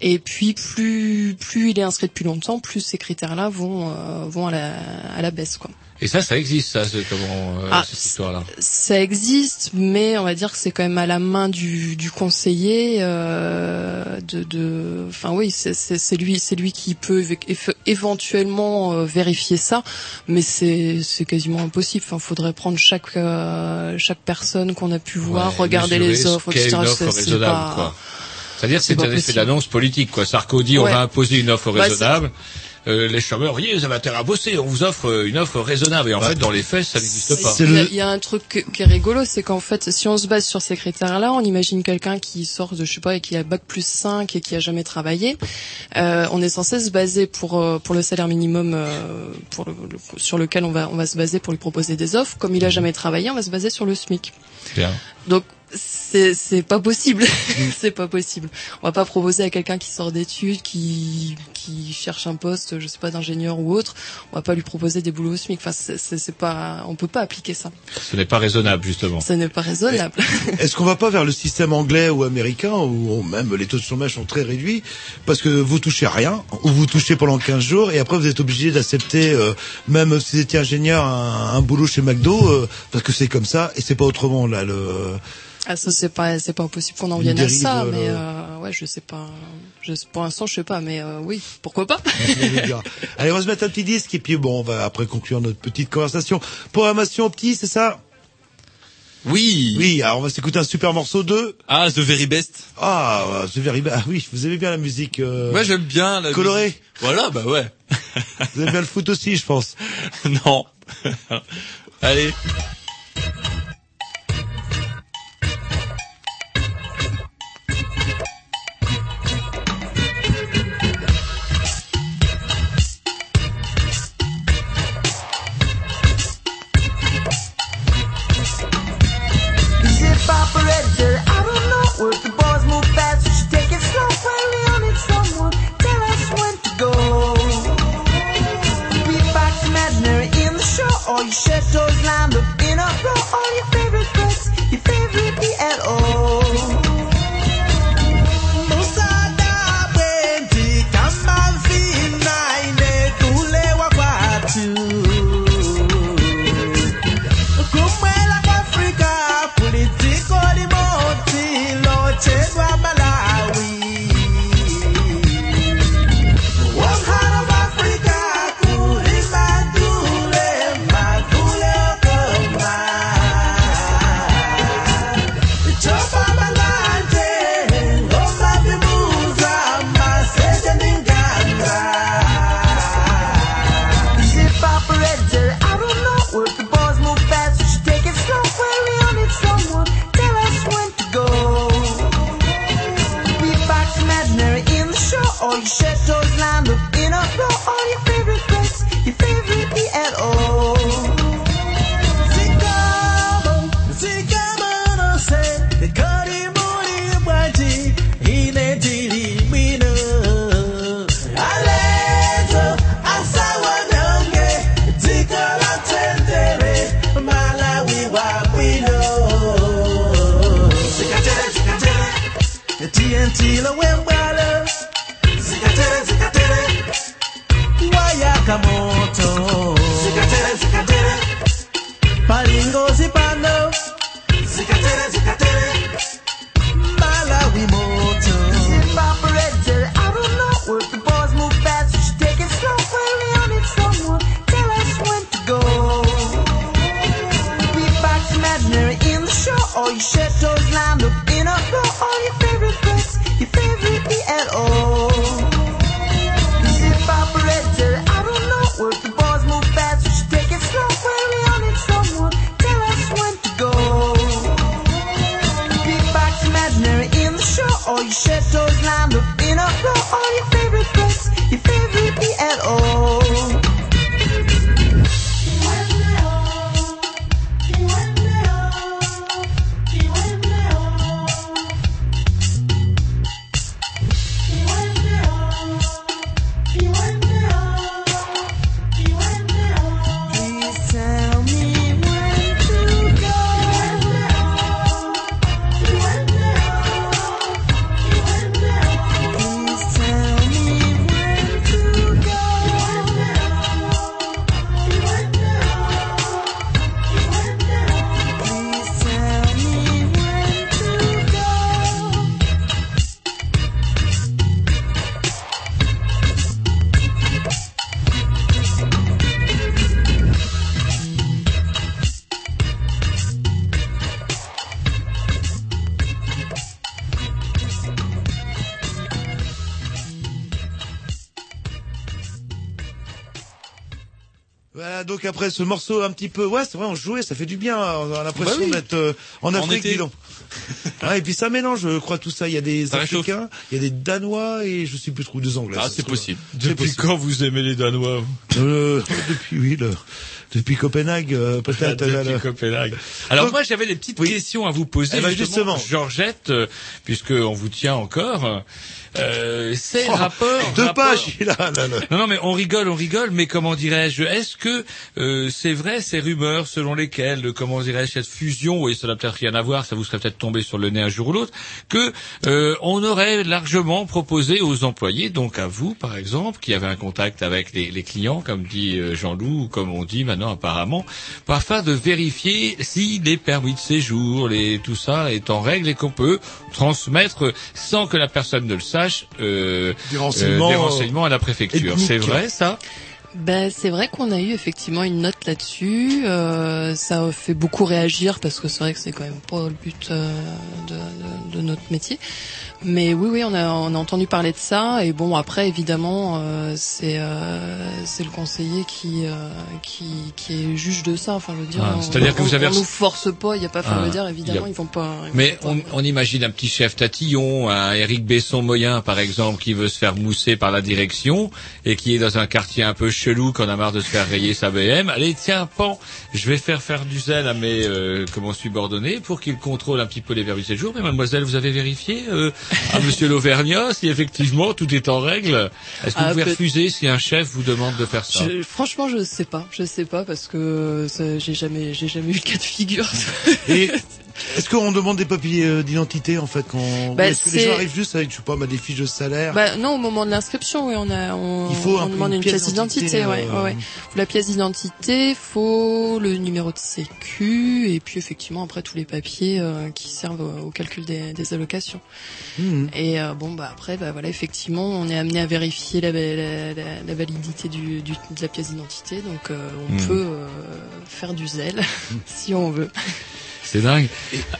Et puis plus plus il est inscrit depuis longtemps, plus ces critères-là vont euh, vont à la à la baisse quoi. Et ça, ça existe, ça, c'est comment, euh, Ah, cette histoire-là. Ça existe, mais on va dire que c'est quand même à la main du, du conseiller. Euh, de, de, enfin oui, c'est c'est- c'est lui, c'est lui qui peut éve- éve- éventuellement euh, vérifier ça, mais c'est c'est quasiment impossible. Enfin, faudrait prendre chaque euh, chaque personne qu'on a pu voir, Ouais, regarder les ce offres, etc. une offre raisonnable, pas- quoi. C'est-à-dire que c'est un effet d'annonce politique, quoi. Sarkozy, on va imposer une offre Bah, raisonnable. Euh, les chômeurs, voyez, vous avez intérêt à bosser, on vous offre euh, une offre raisonnable. Et en fait, dans les faits, ça n'existe pas. Il y, a, il y a un truc que- qui est rigolo, c'est qu'en fait, si on se base sur ces critères-là, on imagine quelqu'un qui sort de, je sais pas, et qui a bac plus 5 et qui a jamais travaillé. Euh, on est censé se baser pour euh, pour le salaire minimum euh, pour le, le- sur lequel on va on va se baser pour lui proposer des offres. Comme il a jamais travaillé, on va se baser sur le SMIC. Bien. Donc c'est c'est pas possible. c'est pas possible. On va pas proposer à quelqu'un qui sort d'études, qui qui cherche un poste, je sais pas d'ingénieur ou autre, on va pas lui proposer des boulots au SMIC. Enfin, c'est pas, on peut pas appliquer ça. Ce n'est pas raisonnable, justement. Ça n'est pas raisonnable. Est-ce qu'on va pas vers le système anglais ou américain où on- même les taux de chômage sont très réduits parce que vous touchez à rien ou vous touchez pendant 15 jours et après vous êtes obligé d'accepter euh, même si vous étiez ingénieur un, un boulot chez McDo euh, parce que c'est comme ça et c'est pas autrement là le Ah, ça c'est pas c'est pas impossible qu'on en vienne à ça, euh, mais euh, ouais, je sais pas. Je, pour l'instant, je sais pas, mais euh, oui, pourquoi pas. Allez, on va se mettre un petit disque et puis bon, on va après conclure notre petite conversation. Programmation petit, c'est ça? Oui. Oui, alors on va s'écouter un super morceau de Ah, The Very Best. Ah, The Very Best. Ah oui, vous aimez bien la musique euh, Moi, j'aime bien la colorée. musique. Voilà, bah ouais. Vous aimez bien le foot aussi, je pense. non. Allez. Après ce morceau un petit peu, ouais, c'est vrai, on jouait, ça fait du bien, on a l'impression Bah oui. d'être euh, en En Afrique, été. dis donc. Ouais, et puis ça mélange, je crois, tout ça. Il y a des Ça. Africains, il y a des Danois et je sais plus trop des Anglais. Ah, c'est possible. Depuis possible. quand vous aimez les Danois Euh, depuis oui, le, depuis Copenhague, euh, peut-être. Depuis. Copenhague. Alors moi j'avais des petites questions à vous poser. Eh ben, justement, justement. Georgette, euh, puisque on vous tient encore. Euh, c'est Oh, rapport. deux rapport- pages, il a, là, là. Non, non, mais on rigole, on rigole, mais comment dirais-je Est-ce que euh, c'est vrai ces rumeurs selon lesquelles, euh, comment dirais-je, cette fusion, et ça n'a peut-être rien à voir, ça vous serait peut-être tombé sur le nez un jour ou l'autre, que euh, on aurait largement proposé aux employés, donc à vous par exemple, qui avez un contact avec les, les clients, comme dit euh, Jean-Loup, ou comme on dit maintenant apparemment, afin de vérifier si les permis de séjour, les tout ça est en règle et qu'on peut transmettre sans que la personne ne le sache euh, Des renseignements, des renseignements à la préfecture. C'est vrai ça? Ben, c'est vrai qu'on a eu effectivement une note là-dessus. Euh, ça a fait beaucoup réagir parce que c'est vrai que c'est quand même pas le but euh, de, de- de notre métier. Mais oui, oui, on a, on a entendu parler de ça. Et bon, après, évidemment, euh, c'est euh, c'est le conseiller qui, euh, qui qui est juge de ça. Enfin, je veux dire, Ah, on- c'est-à-dire que vous avez on nous force pas. Il y a pas, enfin, Ah, je veux dire, évidemment, a- ils vont pas. ils vont Mais pas- on, on imagine un petit chef tatillon, un Éric Besson-Moyen par exemple, qui veut se faire mousser par la direction et qui est dans un quartier un peu chelou, qu'on a marre de se faire rayer sa BM. Allez, tiens, pan, je vais faire faire du zèle à mes euh, comment subordonnés pour qu'ils contrôlent un petit peu les verrus de séjour. Mais mademoiselle, vous avez vérifié euh, à Monsieur l'Auvergnat si effectivement tout est en règle Est-ce que Ah, vous pouvez refuser si un chef vous demande de faire ça Je- franchement, je sais pas. Je sais pas parce que j'ai jamais, j'ai jamais eu le cas de figure. Et est-ce qu'on demande des papiers euh, d'identité en fait quand Bah, Est-ce que les gens arrivent juste avec je sais pas bah, des fiches de salaire Bah non, au moment de l'inscription, oui, on a, on, Il faut un on demande une pièce d'identité, ouais, ouais, ouais. Faut la pièce d'identité, faut le numéro de sécu, et puis effectivement après tous les papiers euh, qui servent au, calcul des, des allocations. Mhm. Et euh, bon, bah après, bah voilà, effectivement, on est amené à vérifier la, la, la- la validité du, du- de la pièce d'identité, donc euh, on Mhm. peut faire du zèle si on veut. C'est dingue.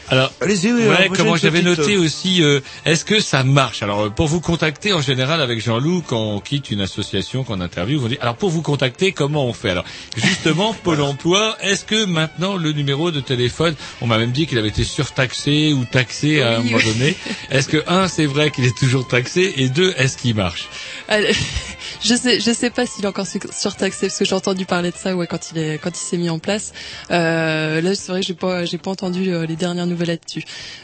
Alors, Allez-y, oui, ouais, comment j'avais petite, noté euh, aussi, euh, est-ce que ça marche? Alors, euh, pour vous contacter, en général, avec Jean-Loup, quand on quitte une association, qu'on interviewe, on dit, alors pour vous contacter, comment on fait? Alors, justement, Pôle Emploi, est-ce que maintenant le numéro de téléphone, on m'a même dit qu'il avait été surtaxé ou taxé à un Oui, moment donné. Est-ce que un, c'est vrai qu'il est toujours taxé, et deux, est-ce qu'il marche? Allez, je sais, je sais pas s'il est encore sur- surtaxé parce que j'ai entendu parler de ça, ouais, quand il est, quand il s'est mis en place. Euh, là, c'est vrai j'ai pas, j'ai pas entendu euh, les dernières nouvelles là-dessus.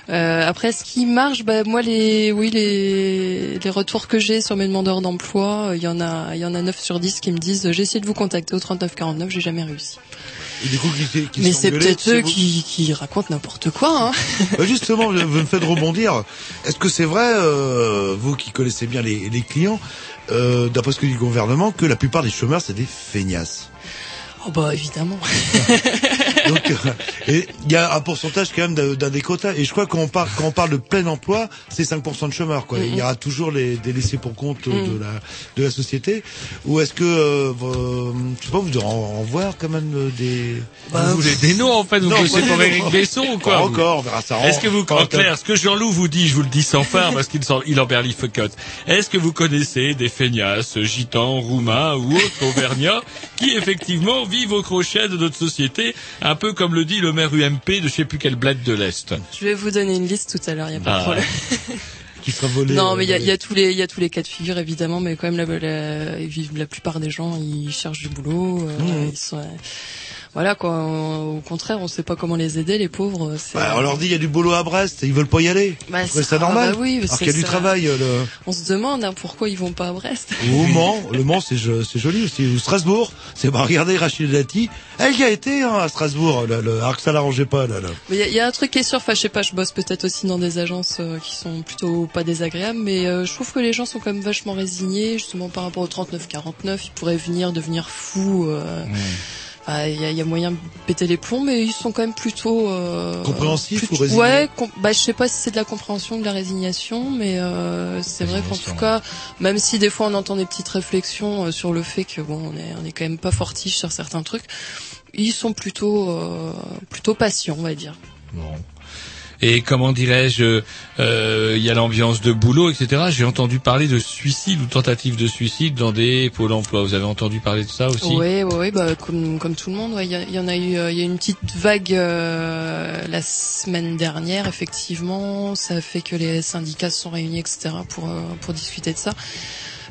Euh, après, ce qui marche, bah moi les, oui les, les retours que j'ai sur mes demandeurs d'emploi, euh, il y en a, il y en a 9 sur 10 qui me disent, euh, j'ai essayé de vous contacter au 3949, j'ai jamais réussi. et du coup, qui, qui Mais c'est peut-être eux qui, qui racontent n'importe quoi. Hein. Bah, justement, vous me faites rebondir. Est-ce que c'est vrai, euh, vous qui connaissez bien les, les clients, euh, d'après ce que dit le gouvernement, que la plupart des chômeurs c'est des feignasses Oh bah évidemment. Donc, euh, il y a un pourcentage quand même d'un des quotas. Et je crois qu'on parle, quand on parle de plein emploi, c'est 5% de chômeurs. Quoi. Il y aura toujours les, des laissés pour compte Mm. de la de la société. Ou est-ce que, euh, vous- je sais pas, vous devez en, en voir quand même euh, des. Vous voulez des noms, en fait, vous Non, pour noms. Besson ou quoi encore, on verra ça. en- Est-ce que vous, en- en clair, ce que Jean-Loup vous dit, je vous le dis sans phare parce qu'il s'en- il en berlifocote. Est-ce que vous connaissez des feignasses, gitans, roumains ou autres auvergnats qui effectivement vivent au crochet de notre société, un peu comme le dit le maire UMP de je sais plus quelle bled de l'Est Je vais vous donner une liste tout à l'heure, il y a pas de Ah. problème. qui sera volé. Non, euh, mais il y a, y tous les, il y a tous les cas de figure évidemment, mais quand même la, la, la plupart des gens, ils cherchent du boulot. euh, ils sont, voilà quoi. au contraire, on sait pas comment les aider, les pauvres. c'est- Bah, on leur dit il y a du boulot à Brest, et ils veulent pas y aller. Bah, c'est- ça normal ah bah oui, Alors qu'il y a du travail. euh, Le... On se demande hein, pourquoi ils vont pas à Brest. Ou au Mans, le Mans c'est jo- c'est joli aussi. Ou Strasbourg, c'est bah regardez Rachid Dati, elle y a été hein, à Strasbourg, là, le, alors que ça l'arrangeait pas là. là. Mais il y, a- il y a un truc qui est sûr, enfin je sais pas, je bosse peut-être aussi dans des agences euh, qui sont plutôt pas désagréables, mais euh, je trouve que les gens sont quand même vachement résignés, justement par rapport au 39-49, ils pourraient venir devenir fous. euh, Il y, a, il y a moyen de péter les plombs, mais ils sont quand même plutôt euh, Compréhensifs plutôt- ou résignés Ouais, bah je sais pas si c'est de la compréhension ou de la résignation, mais euh, c'est vrai qu'en tout cas, même si des fois on entend des petites réflexions euh, sur le fait que bon, on est on est quand même pas fortiche sur certains trucs, ils sont plutôt euh, plutôt patients, on va dire. Bon. Et comment dirais-je, euh, il y a l'ambiance de boulot, etc. J'ai entendu parler de suicide ou tentative de suicide dans des pôles emploi. Vous avez entendu parler de ça aussi? Oui, ouais, ouais, bah, comme, tout le monde, ouais, il y, a- il y en a eu, euh, il y a une petite vague euh, la semaine dernière, effectivement. Ça fait que les syndicats se sont réunis, etc., pour, pour discuter de ça.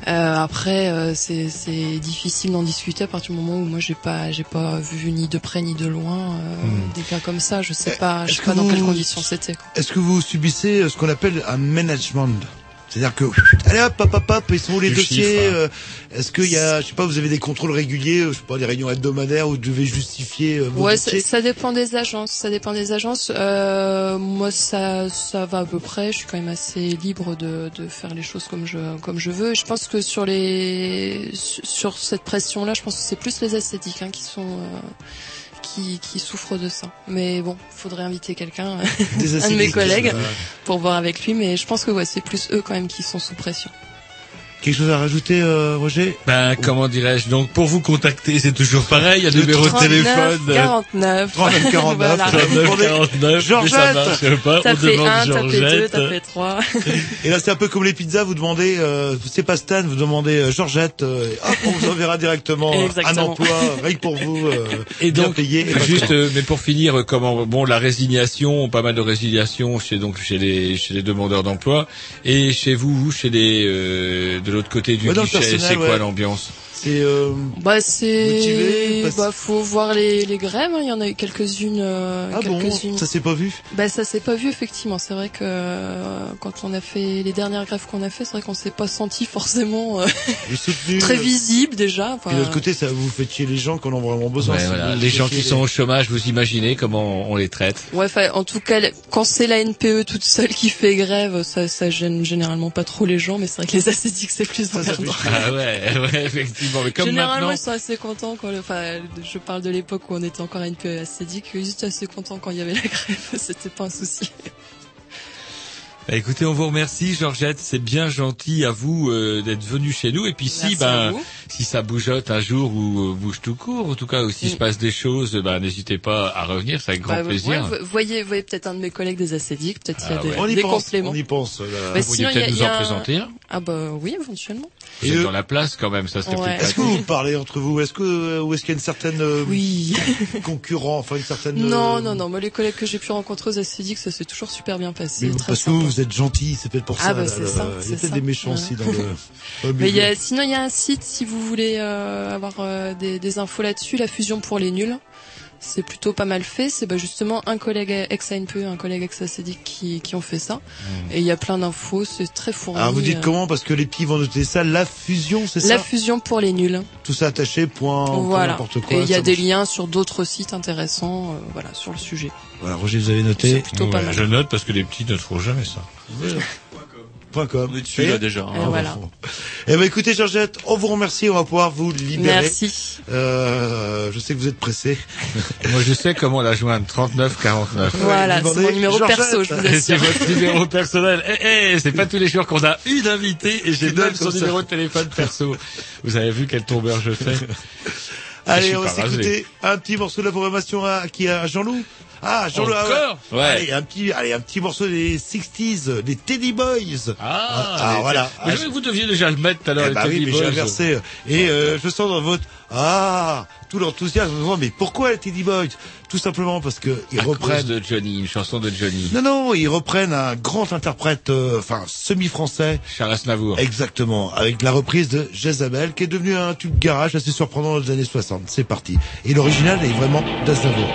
Euh, après, euh, c'est c'est difficile d'en discuter à partir du moment où moi j'ai pas j'ai pas vu ni de près ni de loin euh, Hmm. des cas comme ça. Je sais pas, je sais que pas dans quelles conditions c'était. quoi. Est-ce que vous subissez euh, ce qu'on appelle un management? C'est-à-dire que allez hop hop hop hop ils sont où les Du dossiers chiffre, hein. euh, Est-ce qu'il y a je sais pas vous avez des contrôles réguliers euh, je sais pas des réunions hebdomadaires où vous devez justifier euh, vos Ouais, ça dépend des agences. Ça dépend des agences. Euh, moi, ça, ça va à peu près. Je suis quand même assez libre de, de faire les choses comme je, comme je veux. Je pense que sur les, sur cette pression-là, je pense que c'est plus les esthétiques hein, qui sont, euh, qui, qui souffrent de ça. Mais bon, faudrait inviter quelqu'un, un de mes collègues, pour voir avec lui. Mais je pense que ouais, c'est plus eux quand même qui sont sous pression. Quelque chose à rajouter euh, Roger? Ben, comment dirais-je? Donc, pour vous contacter, c'est toujours pareil. Il y a le numéro de 39, téléphone. euh, 49. 39 49 Voilà. 39 49. mais ça Georgette marche pas. On Tapez demande 1, tapez 2, Georgette. tapez 3. Et là, c'est un peu comme les pizzas. Vous demandez, euh, c'est pas Stan, vous demandez euh, Georgette. euh, et hop, on vous enverra directement euh, un emploi, rien que pour vous, euh, Et bien donc, payé. et juste, euh, mais pour finir, euh, comment, bon, la résignation, pas mal de résignation chez donc chez les chez les demandeurs d'emploi, et chez vous, vous, chez les euh, de l'autre côté du guichet, c'est quoi ouais. l'ambiance? C'est euh, Bah c'est Motivé, parce- bah faut voir les, les grèves, hein. il y en a eu quelques-unes euh, ah bon, quelques-unes. ça s'est pas vu? Bah ça s'est pas vu effectivement, c'est vrai que euh, quand on a fait les dernières grèves qu'on a fait, c'est vrai qu'on s'est pas senti forcément euh, soutenu. très euh, visible déjà. Enfin, Puis de l'autre côté, ça vous fait chier les gens qui en ont vraiment besoin. Ouais, voilà. Les gens qui sont au chômage, vous imaginez comment on les traite Ouais, enfin, en tout cas, quand c'est la NPE toute seule qui fait grève, ça, ça gêne généralement pas trop les gens, mais c'est vrai que les ascétiques c'est plus Ça, ça fait emmerdant. Ah ouais, ouais, effectivement. Mais comme Généralement, maintenant, ils sont assez contents quand, le- enfin, je parle de l'époque où on était encore à ascédique, ils étaient assez contents quand il y avait la grève, c'était pas un souci. Bah, écoutez, on vous remercie, Georgette. C'est bien gentil à vous euh, d'être venu chez nous. Et puis si, ben, si ça bougeote un jour ou euh, bouge tout court, en tout cas, ou s'il Mm. se passe des choses, ben, n'hésitez pas à revenir. C'est avec grand Bah, plaisir. ouais, vous voyez, vous voyez peut-être un de mes collègues des ascédiques, peut-être il y a Ah des. On y des pense, compléments. on y pense. là. Bah, Vous a- peut-être nous y en un- présenter un Ah bah oui, éventuellement. Vous êtes eux- dans la place quand même, ça serait Ouais. Est-ce que vous parlez entre vous? Est-ce que ou est-ce qu'il y a une certaine euh, Oui. concurrent, enfin une certaine euh, Non, non, non. Moi, les collègues que j'ai pu rencontrer aux ascédiques, ça s'est toujours super bien passé. Très parce que sympa. vous, vous êtes gentil, c'est peut-être pour Ah ça. bah, c'est ça, Il y a peut-être des méchants Ouais. aussi dans le. Mais y a, sinon, il y a un site si vous voulez euh, avoir euh, des, des infos là-dessus, la fusion pour les nuls. C'est plutôt pas mal fait. C'est bah, justement un collègue ex-ANPE, un collègue ex-ACDIC qui, qui ont fait ça. Et il y a plein d'infos, c'est très fourni. Alors vous dites euh, comment? Parce que les petits vont noter ça. La fusion, c'est La ça fusion pour les nuls. Tout ça attaché, point, voilà. n'importe quoi. Et il y a des marche. liens sur d'autres sites intéressants, euh, voilà, sur le sujet. Voilà, Roger, vous avez noté? C'est plutôt pas mal. je note parce que les petits ne trouvent jamais ça. Point com. On est dessus, là, déjà. Et voilà. Eh ben écoutez Georgette, on vous remercie, on va pouvoir vous libérer. Merci. Euh, je sais que vous êtes pressé. Moi, je sais comment la joindre. 39 49. Voilà, c'est mon numéro Georgette. perso, je vous Et c'est assure. votre numéro personnel. Eh, eh, c'est pas tous les jours qu'on a une invitée et j'ai même son numéro de téléphone perso. Vous avez vu quel tombeur je fais Allez, on va s'écouter un petit morceau de la programmation à qui à Jean-Loup? Ah, ah, Encore ouais. Ouais. Allez, un petit, allez, un petit morceau des 60s, des Teddy Boys. Ah, Ah, mais- voilà. Mais Ah, je- vous deviez déjà le mettre tout à l'heure. Eh les bah oui, Teddy mais j'ai Boys. inversé. Et euh, je sens dans votre ah tout l'enthousiasme. Me Mais pourquoi les Teddy Boys? Tout simplement parce que ils À cause reprennent. de Johnny, une chanson de Johnny. Non, non, ils reprennent un grand interprète, euh, enfin semi-français. Charles Aznavour. Exactement, avec la reprise de Jezabel, qui est devenu un tube garage assez surprenant dans les années 60. C'est parti. Et l'original est vraiment d'Aznavour.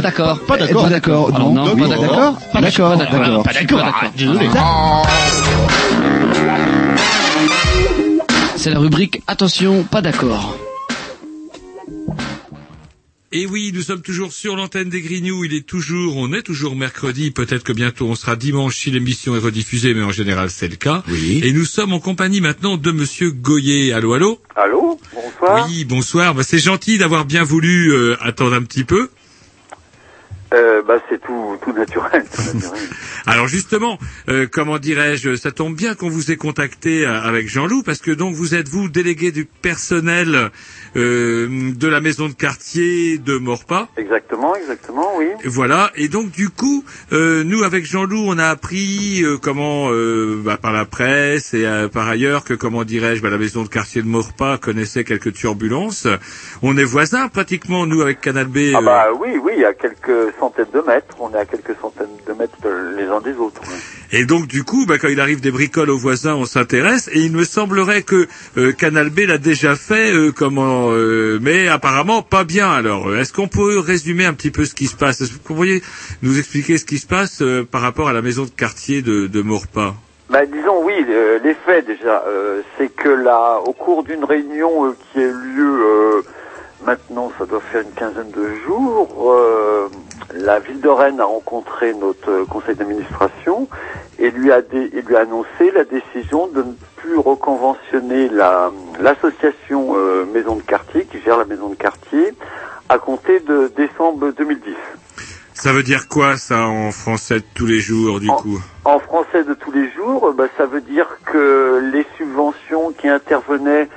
D'accord, Pas d'accord, d'accord. Pas d'accord, d'accord, non, non, oui, pas d'accord. Pas d'accord, d'accord. Pas d'accord. Désolé. C'est la rubrique Attention, pas d'accord. Et oui, nous sommes toujours sur l'antenne des Grignoux. Il est toujours, on est toujours mercredi. Peut-être que bientôt on sera dimanche si l'émission est rediffusée, mais en général c'est le cas. Et nous sommes en compagnie maintenant de Monsieur Goyer. Allô, allô? Allô, bonsoir. Oui, bonsoir. Bah, c'est gentil d'avoir bien voulu euh, attendre un petit peu. Euh, bah, c'est tout, tout naturel. tout naturel. Alors justement, euh, comment dirais-je, ça tombe bien qu'on vous ait contacté euh, avec Jean-Loup parce que donc vous êtes vous délégué du personnel euh, de la maison de quartier de Morpa. Exactement, exactement, oui. Voilà, et donc du coup, euh, nous avec Jean-Loup, on a appris euh, comment, euh, bah, par la presse et euh, par ailleurs que comment dirais-je, bah, la maison de quartier de Morpa connaissait quelques turbulences. On est voisins pratiquement nous avec Canal B. Ah bah oui, oui, à quelques centaines de mètres. On est à quelques centaines de mètres les uns des autres. Et donc du coup, bah, quand il arrive des bricoles aux voisins, on s'intéresse. Et il me semblerait que euh, Canal B l'a déjà fait, euh, comment, euh, mais apparemment pas bien. Alors, est-ce qu'on peut résumer un petit peu ce qui se passe? Est-ce que vous pourriez nous expliquer ce qui se passe euh, par rapport à la maison de quartier de, de Maurepas? Bah, disons oui, euh, les faits déjà, euh, c'est que là, au cours d'une réunion euh, qui a eu lieu euh, maintenant, ça doit faire une quinzaine de jours, euh, la ville de Rennes a rencontré notre euh, conseil d'administration et lui a dé- et lui a annoncé la décision de ne plus reconventionner la l'association euh, maison de quartier qui gère la maison de quartier à compter de décembre 2010. Ça veut dire quoi ça en français de tous les jours du coup? En français de tous les jours, euh, bah, ça veut dire que les subventions qui intervenaient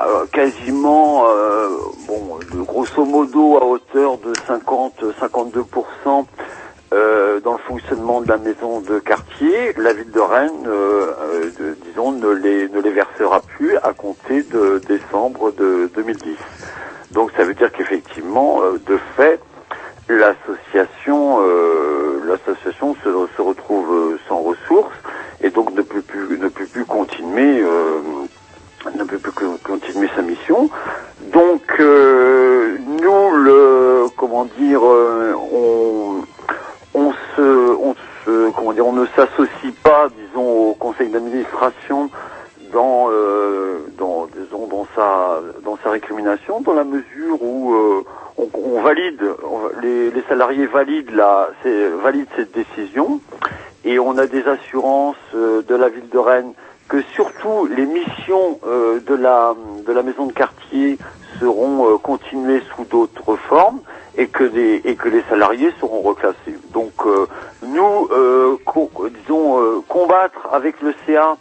euh, quasiment, euh, bon, grosso modo à hauteur de 50-52% euh, dans le fonctionnement de la maison de quartier, la ville de Rennes, euh, euh, disons, ne les, ne les versera plus à compter de décembre de 2010. Donc ça veut dire qu'effectivement, de fait, l'association l'association se, se retrouve sans ressources et donc ne peut plus ne peut plus continuer ne peut plus co- continuer sa mission. Donc euh, nous le comment dire euh, on on se on se comment dire on ne s'associe pas disons au conseil d'administration dans euh, dans disons dans sa dans sa récrimination dans la mesure où euh, on, valide les, les salariés valident la valident cette décision et on a des assurances euh, de la ville de Rennes que surtout les missions euh, de la de la maison de quartier seront euh, continuées sous d'autres formes et que des et que les salariés seront reclassés. Donc euh, nous co- disons combattre avec le CA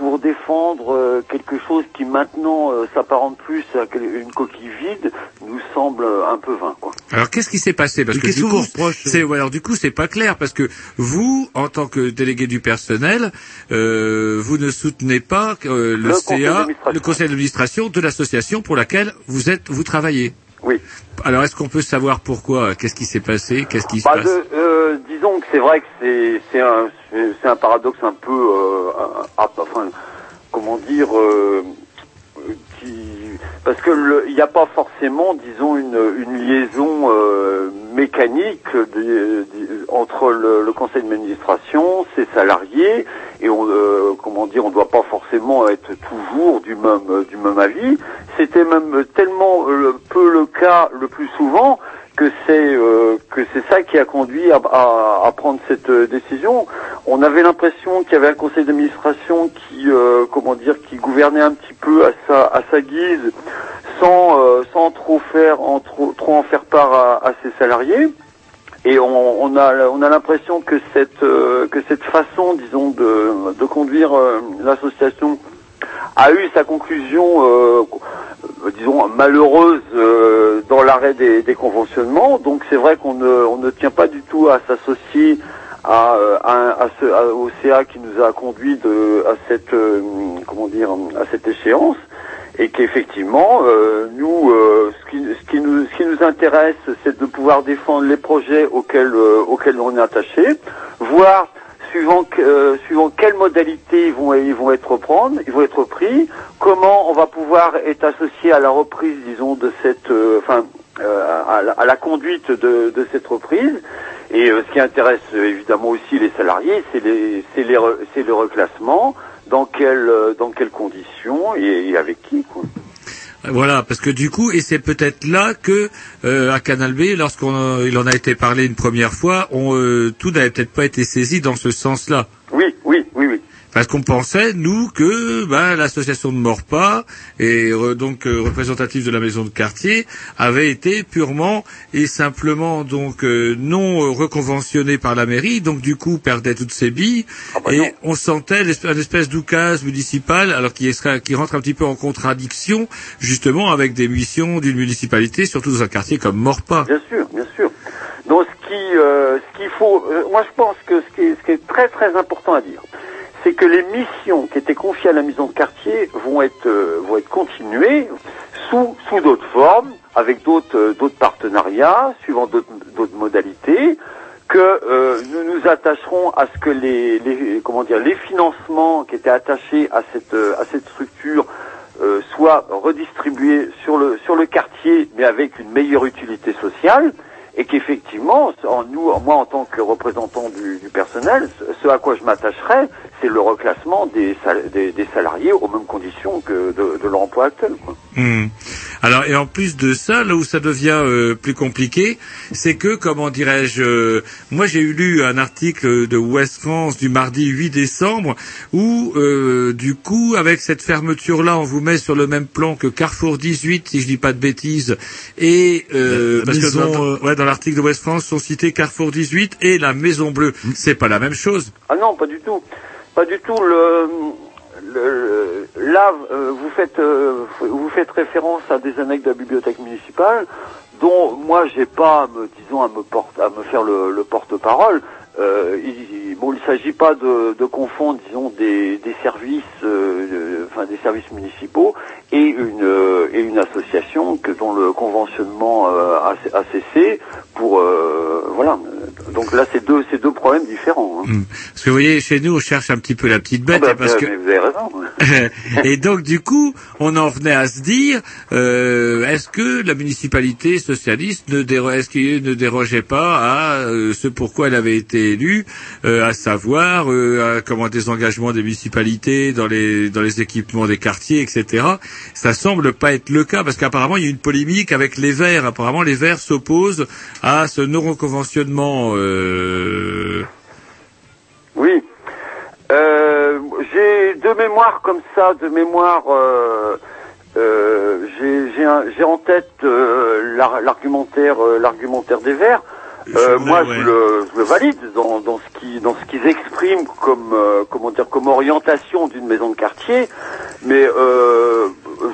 pour défendre euh, quelque chose qui maintenant euh, s'apparente plus à une coquille vide nous semble un peu vain quoi. Alors qu'est-ce qui s'est passé? Parce Mais que qu'est-ce du que coup, vous reprochez c'est ouais, alors du coup c'est pas clair parce que vous, en tant que délégué du personnel, euh, vous ne soutenez pas euh, le, Le CA, le conseil d'administration de l'association pour laquelle vous êtes, vous travaillez. Oui. Alors est-ce qu'on peut savoir pourquoi? Qu'est-ce qui s'est passé? Qu'est-ce qui se Bah, passe? de- euh, disons que c'est vrai que c'est c'est un c'est un paradoxe un peu euh, un- enfin comment dire euh, qui parce que il n'y a pas forcément disons une, une liaison euh, mécanique de- de- entre le, le conseil d'administration, ses salariés et on euh, comment dire on ne doit pas forcément être toujours du même du même avis. C'était même tellement peu le cas le plus souvent que c'est euh, que c'est ça qui a conduit à, à- à prendre cette euh, décision. On avait l'impression qu'il y avait un conseil d'administration qui euh, comment dire qui gouvernait un petit peu à sa à sa guise, sans euh, sans trop faire en trop trop en faire part à, à ses salariés. Et on, on a on a l'impression que cette euh, que cette façon disons de de conduire l'association a eu sa conclusion, euh, euh, disons, malheureuse euh, dans l'arrêt des, conventionnements. Donc c'est vrai qu'on ne, ne tient pas du tout à s'associer à, ce, au CA qui nous a conduit à cette, comment dire, à cette échéance. Et qu'effectivement, nous, ce, qui, nous, ce qui nous intéresse, c'est de pouvoir défendre les projets auxquels, auxquels on est attaché, voir suivant euh, suivant quelles modalités ils vont ils vont être prendre, ils vont être pris, comment on va pouvoir être associé à la reprise, disons, de cette, euh, enfin, euh, à, la, conduite de, cette reprise. Et euh, ce qui intéresse euh, évidemment aussi les salariés, c'est les c'est les c'est le reclassement, dans quelles dans quelles conditions et, et avec qui quoi. Voilà, parce que du coup, et c'est peut-être là que euh, à Canal B, lorsqu'on euh, il en a été parlé une première fois, on, euh, tout n'avait peut-être pas été saisi dans ce sens-là. Oui, oui, oui, oui. Parce qu'on pensait, nous, que ben, l'association de Morpa, et euh, donc euh, représentative de la maison de quartier, avait été purement et simplement donc euh, non euh, reconventionnée par la mairie, donc du coup perdait toutes ses billes, et on sentait une espèce d'oukase municipal, alors qui, est- qui rentre un petit peu en contradiction, justement, avec des missions d'une municipalité, surtout dans un quartier comme Morpa. Bien sûr, bien sûr. Donc ce qui, euh, ce qu'il faut, euh, moi je pense que ce qui, est, ce qui est très très important à dire, c'est que les missions qui étaient confiées à la maison de quartier vont être euh, vont être continuées sous sous d'autres formes, avec d'autres euh, partenariats, suivant d'autres modalités, que euh, nous nous attacherons à ce que les, les comment dire les financements qui étaient attachés à cette à cette structure soient redistribués sur le sur le quartier, mais avec une meilleure utilité sociale, et qu'effectivement, en nous, moi en tant que représentant du, personnel, ce, à quoi je m'attacherai, c'est le reclassement des, des, salariés aux mêmes conditions que de, de leur emploi actuel. quoi. Hmm. Alors et en plus de ça, là où ça devient euh, plus compliqué, c'est que comment dirais-je, euh, moi j'ai eu lu un article de West France du mardi 8 décembre où euh, du coup avec cette fermeture là, on vous met sur le même plan que Carrefour 18 si je dis pas de bêtises et euh, parce que dans, euh, ouais, dans l'article de West France sont cités Carrefour 18 et la Maison Bleue. C'est pas la même chose. Ah non, pas du tout. Pas du tout. Le, là, euh, vous faites euh, vous faites référence à des annexes de la bibliothèque municipale, dont moi j'ai pas, me, disons, à me porte, à me faire le, le porte-parole. Euh, il, bon, il s'agit pas de, de confondre, disons, des, des services, euh, euh, enfin des services municipaux et une euh, et une association que dont le conventionnement euh, a, a cessé pour euh, voilà. Donc là, c'est deux c'est deux problèmes différents. hein. Hmm. Parce que vous voyez, chez nous, on cherche un petit peu la petite bête, Ah bah, parce que mais vous avez raison. et donc du coup, on en venait à se dire, euh, est-ce que la municipalité socialiste ne, déro- est-ce qu'il ne dérogeait pas à ce pourquoi elle avait été élue, euh, à savoir euh, comment des engagements des municipalités dans les dans les équipements des quartiers, etc. Ça semble pas être le cas parce qu'apparemment il y a une polémique avec les Verts. Apparemment les Verts s'opposent à ce non-reconventionnement. Euh... Oui. J'ai deux mémoires comme ça, de mémoire. Euh, j'ai- en tête l'ar- l'argumentaire, l'argumentaire des Verts. Euh, moi, je, le, je le valide dans, dans ce qui, dans ce qu'ils expriment comme, euh, comment dire, comme orientation d'une maison de quartier. Mais euh,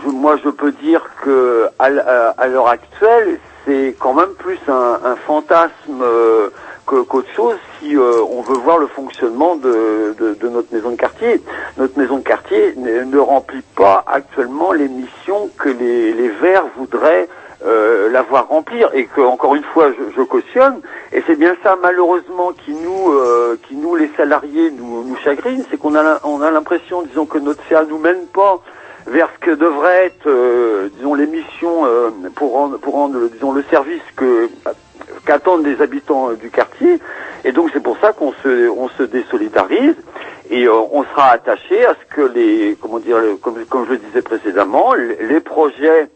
je- moi, je peux dire que à, l- à- à l'heure actuelle, c'est quand même plus un, un fantasme euh, que- qu'autre chose si euh, on veut voir le fonctionnement de, de, de notre maison de quartier. Notre maison de quartier ne, ne remplit pas actuellement les missions que les, les Verts voudraient euh, la voir remplir et que encore une fois je, je cautionne. Et c'est bien ça malheureusement qui nous euh, qui nous les salariés nous nous chagrine. C'est qu'on a on a l'impression disons que notre CA nous mène pas vers ce que devrait être euh, disons les missions euh, pour rendre pour rendre disons le service que qu'attendent les habitants euh, du quartier. Et donc c'est pour ça qu'on se on se désolidarise et euh, on sera attaché à ce que les comment dire comme comme je le disais précédemment les, les projets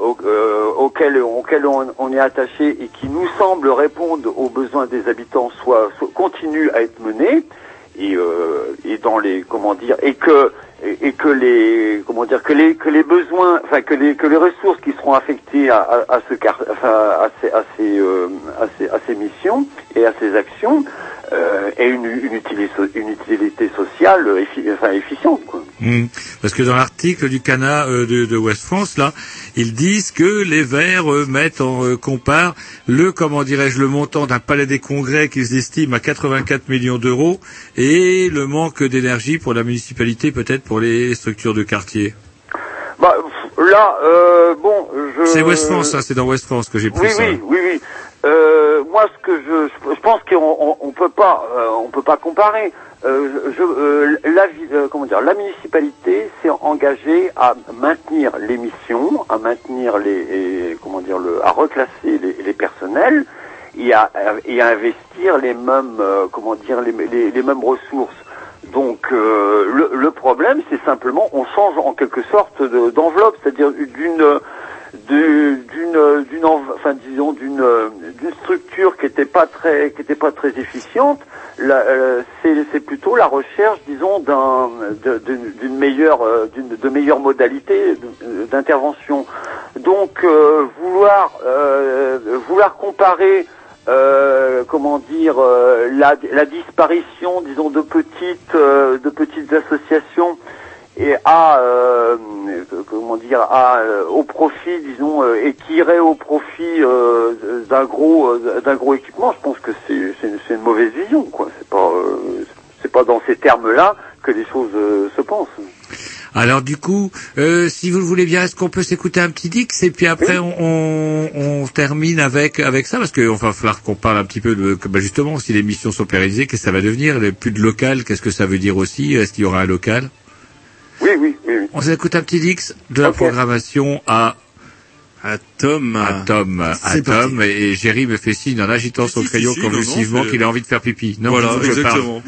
au- euh, auxquels, auxquels on, on est attaché et qui nous semblent répondre aux besoins des habitants soient, soient- continuent à être menés et, euh, et dans les comment dire et que et, et que les comment dire que les que les besoins enfin que les que les ressources qui seront affectées à, à, à ce enfin à ces à ces, euh, à ces à ces missions et à ces actions euh, aient une une utilité une utilité sociale effi- enfin efficiente quoi. Hmm. Parce que dans l'article du Cana euh, de, de West France, là, ils disent que les Verts euh, mettent en euh, compare le comment dirais-je le montant d'un palais des congrès qu'ils estiment à 84 millions d'euros et le manque d'énergie pour la municipalité, peut-être pour les structures de quartier. Bah là euh, bon je C'est West France, ça, c'est dans West France que j'ai pris Oui, ça. oui, oui, oui. Euh, moi, ce que je, je, pense qu'on on, on peut pas, euh, on peut pas comparer. Euh, je, euh, la, euh, comment dire, la municipalité s'est engagée à maintenir les missions, à maintenir les, et, comment dire, le, à reclasser les, les personnels et à, et à investir les mêmes, euh, comment dire, les, les, les mêmes ressources. Donc le, le problème, c'est simplement, on change en quelque sorte de- d'enveloppe, c'est-à-dire d'une de- d'une d'une env- enfin disons d'une euh, d'une structure qui était pas qui était pas très efficiente euh, c'est plutôt la recherche disons d'une meilleure euh, de meilleures modalités de- d'intervention. Donc euh, vouloir vouloir comparer comment dire la, disparition disons de petites de petites associations et à comment dire à au profit disons euh, et qui irait au profit euh, d'un gros euh, d'un gros équipement je pense que c'est c'est une, c'est une mauvaise vision quoi c'est pas euh, c'est pas dans ces termes là que les choses euh, se pensent Alors du coup, euh, si vous le voulez bien, est-ce qu'on peut s'écouter un petit Dix et puis après on, on, on termine avec avec ça? Parce qu'il va falloir qu'on parle un petit peu de bah, justement si les missions sont pérennisées, qu'est-ce que ça va devenir? Les Plus de local, qu'est-ce que ça veut dire aussi? Est-ce qu'il y aura un local? Oui oui oui, oui. On s'écoute un petit Dix de la programmation à à Tom. À Tom, à Tom, et Jerry me fait signe en agitant son si, crayon si, convulsivement qu'il a envie de faire pipi. Non, Voilà, je parle. exactement.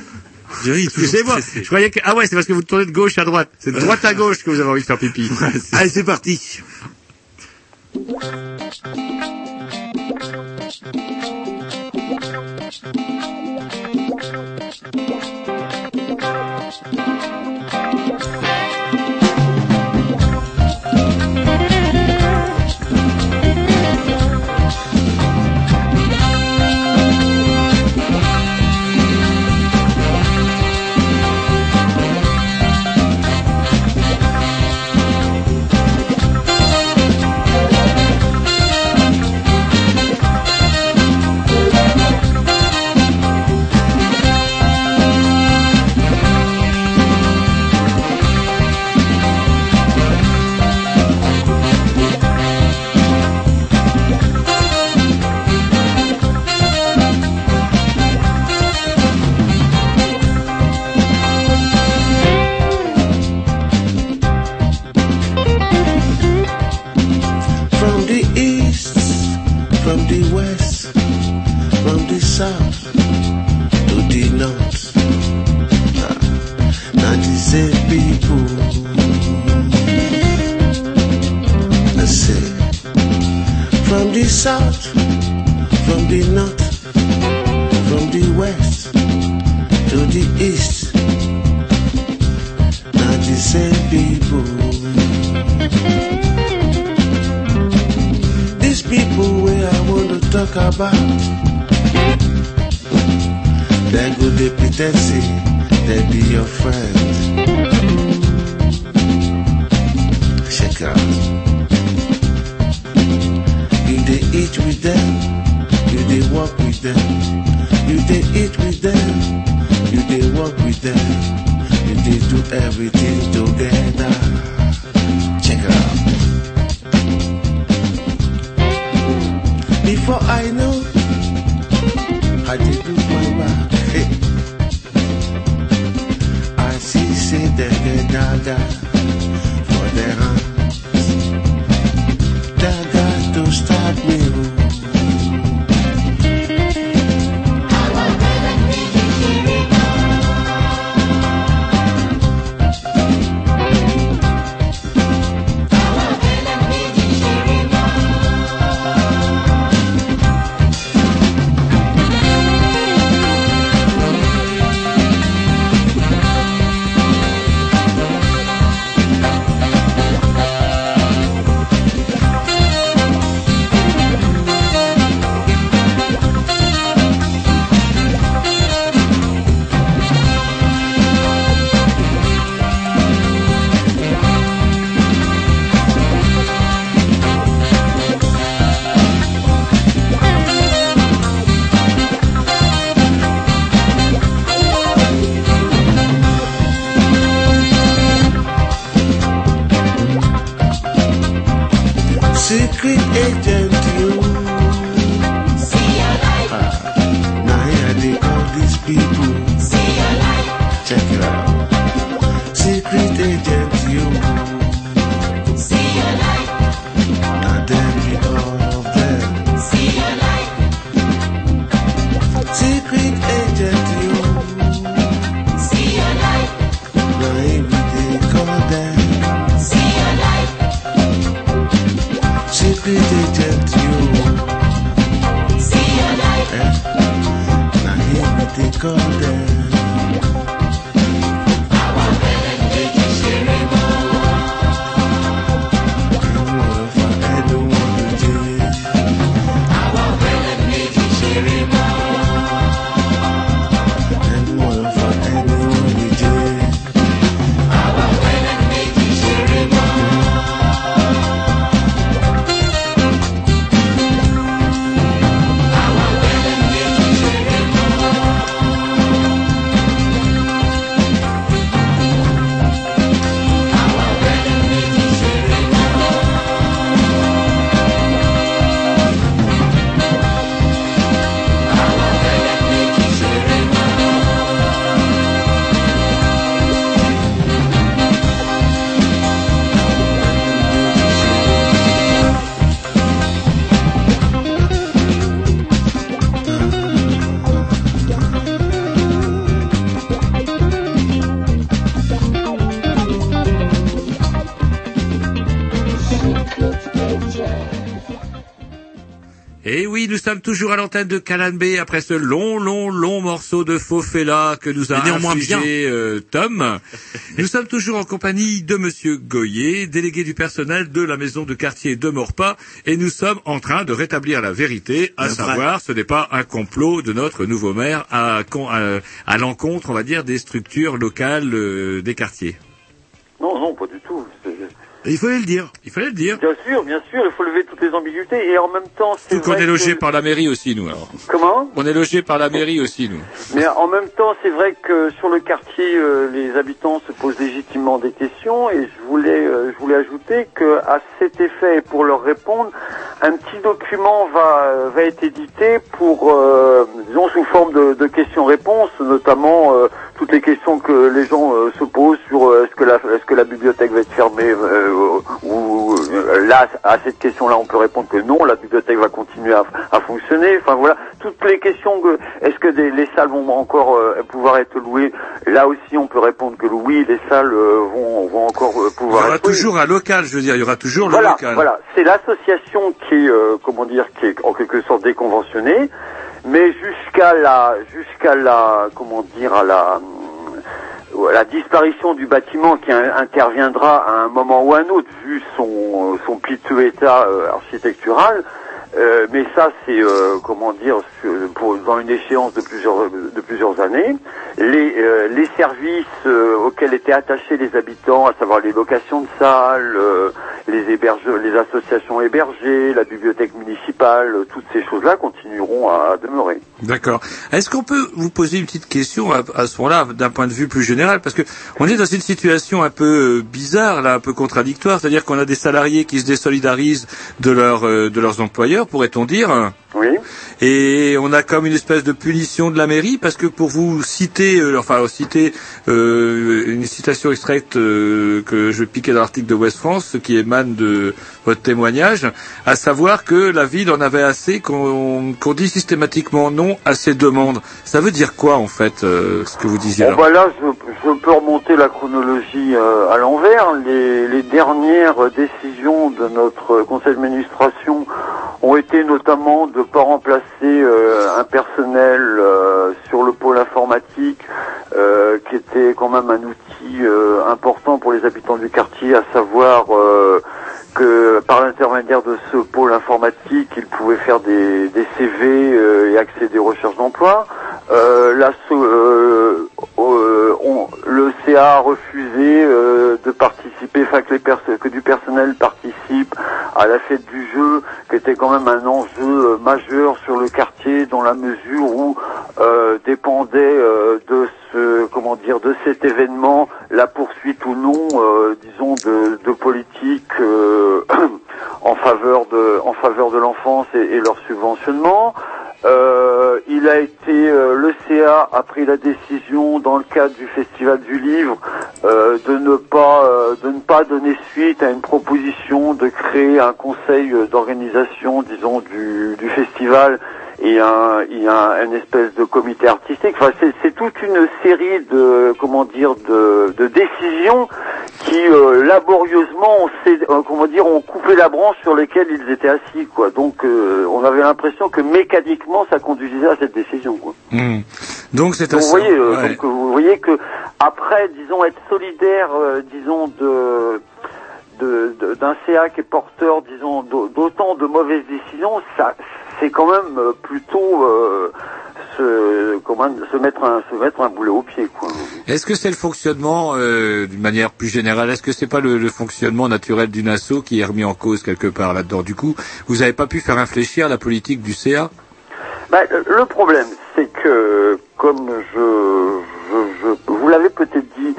Jerry Excusez-moi, je croyais que... Ah ouais, c'est parce que vous tournez de gauche à droite. C'est de droite à gauche que vous avez envie de faire pipi. Allez, c'est parti. Say, from the south, from the north, from the west to the east. Now the same people. These people where I want to talk about, they go they pretend they be your friend. If they eat with them, you dey walk with them. You dey eat with them, you dey walk with them. You dey do everything together. Check it out. Before I know, I dey do my. Hey. I see say dem get dagger like you. Nous sommes toujours à l'antenne de Calanbe après ce long, long, long morceau de faux fela que nous a infligé euh, Tom. nous sommes toujours en compagnie de Monsieur Goyer, délégué du personnel de la maison de quartier de Morpas, et nous sommes en train de rétablir la vérité, à Le vrai. savoir, ce n'est pas un complot de notre nouveau maire à, à, à l'encontre, on va dire, des structures locales euh, des quartiers. Non, non, pas Il fallait le dire. Il fallait le dire. Bien sûr, bien sûr, il faut lever toutes les ambiguïtés et en même temps, c'est Tout qu'on vrai est logé que- par la mairie aussi, nous, alors. Comment On est logé par la mairie aussi, nous. Mais en même temps, c'est vrai que sur le quartier, euh, les habitants se posent légitimement des questions et je voulais, euh, je voulais ajouter que à cet effet et pour leur répondre, un petit document va, euh, va être édité pour, euh, disons, sous forme de, de questions-réponses, notamment euh, toutes les questions que les gens euh, se posent sur euh, est-ce que la, est-ce que la bibliothèque va être fermée euh, ou euh, là à cette question-là on peut répondre que non, la bibliothèque va continuer à, à fonctionner. Enfin voilà, toutes les questions que est-ce que des- les salles vont encore euh, pouvoir être louées? Là aussi on peut répondre que oui, les salles euh, vont, vont encore euh, Il y pouvoir aura être louées. toujours un local, je veux dire, il y aura toujours le Voilà, local. voilà, c'est l'association qui est, euh, comment dire, qui est en quelque sorte déconventionnée, mais jusqu'à la, jusqu'à la, comment dire, à la, la disparition du bâtiment qui in- interviendra à un moment ou à un autre, vu son, son piteux état euh, architectural. Euh, mais ça, c'est euh, comment dire, pour, dans une échéance de plusieurs de plusieurs années. Les euh, les services auxquels étaient attachés les habitants, à savoir les locations de salles, les hébergeurs, les associations hébergées, la bibliothèque municipale, toutes ces choses-là continueront à, demeurer. D'accord. Est-ce qu'on peut vous poser une petite question à, à ce moment-là, d'un point de vue plus général, parce que on est dans une situation un peu bizarre, là, un peu contradictoire, c'est-à-dire qu'on a des salariés qui se désolidarisent de leur de leurs employeurs, pourrait-on dire. Oui. Et on a comme une espèce de punition de la mairie parce que pour vous citer, euh, enfin citer euh, une citation extraite euh, que je piquais dans l'article de West France, ce qui émane de votre témoignage, à savoir que la ville en avait assez qu'on qu'on dit systématiquement non à ces demandes. Ça veut dire quoi en fait euh, ce que vous disiez là bah là, je, je peux remonter la chronologie euh, à l'envers. Les, les dernières décisions de notre conseil d'administration ont été notamment de ne pas remplacer euh, un personnel sur le pôle informatique, qui était quand même un outil important pour les habitants du quartier, à savoir que par l'intermédiaire de ce pôle informatique, ils pouvaient faire des, des CV euh, et accéder aux recherches d'emploi. Euh, euh, euh, on- le CA a refusé euh, de participer, enfin que, les que du personnel participe à la fête du jeu, qui était quand même un enjeu euh, majeur sur le quartier, dans la mesure où euh, dépendait euh, de ce, comment dire, de cet événement la poursuite ou non, euh, disons, de, de politique euh, en faveur de, en faveur de l'enfance et, leur subventionnement. Euh, il a été, euh, le CA a pris la décision dans le cadre du Festival du Livre euh, de ne pas, euh, de ne pas donner suite à une proposition de créer un conseil euh, d'organisation, disons, du, du festival et un, il y a un- une espèce de comité artistique. Enfin, c'est, c'est toute une série de, comment dire, de, de décisions qui euh, laborieusement, ont, cédé- euh, comment dire, ont coupé la branche sur laquelle ils étaient assis, quoi. Donc, euh, on avait l'impression que mécaniquement, ça conduisait à cette décision, quoi. Hmm. Donc c'est vous voyez, euh, ouais. donc, vous voyez que après, disons, être solidaire, euh, disons, de d'un CA qui est porteur, disons, d'au- d'autant de mauvaises décisions, ça, c'est quand même euh, plutôt euh, se, comment, se mettre un, se mettre un boulet au pied, quoi. Est-ce que c'est le fonctionnement, euh, d'une manière plus générale, est-ce que c'est pas le, le fonctionnement naturel d'une asso qui est remis en cause quelque part là-dedans? Du coup, vous n'avez pas pu faire infléchir la politique du CA Bah, euh, le problème, c'est que, comme je, je, je- vous l'avez peut-être dit,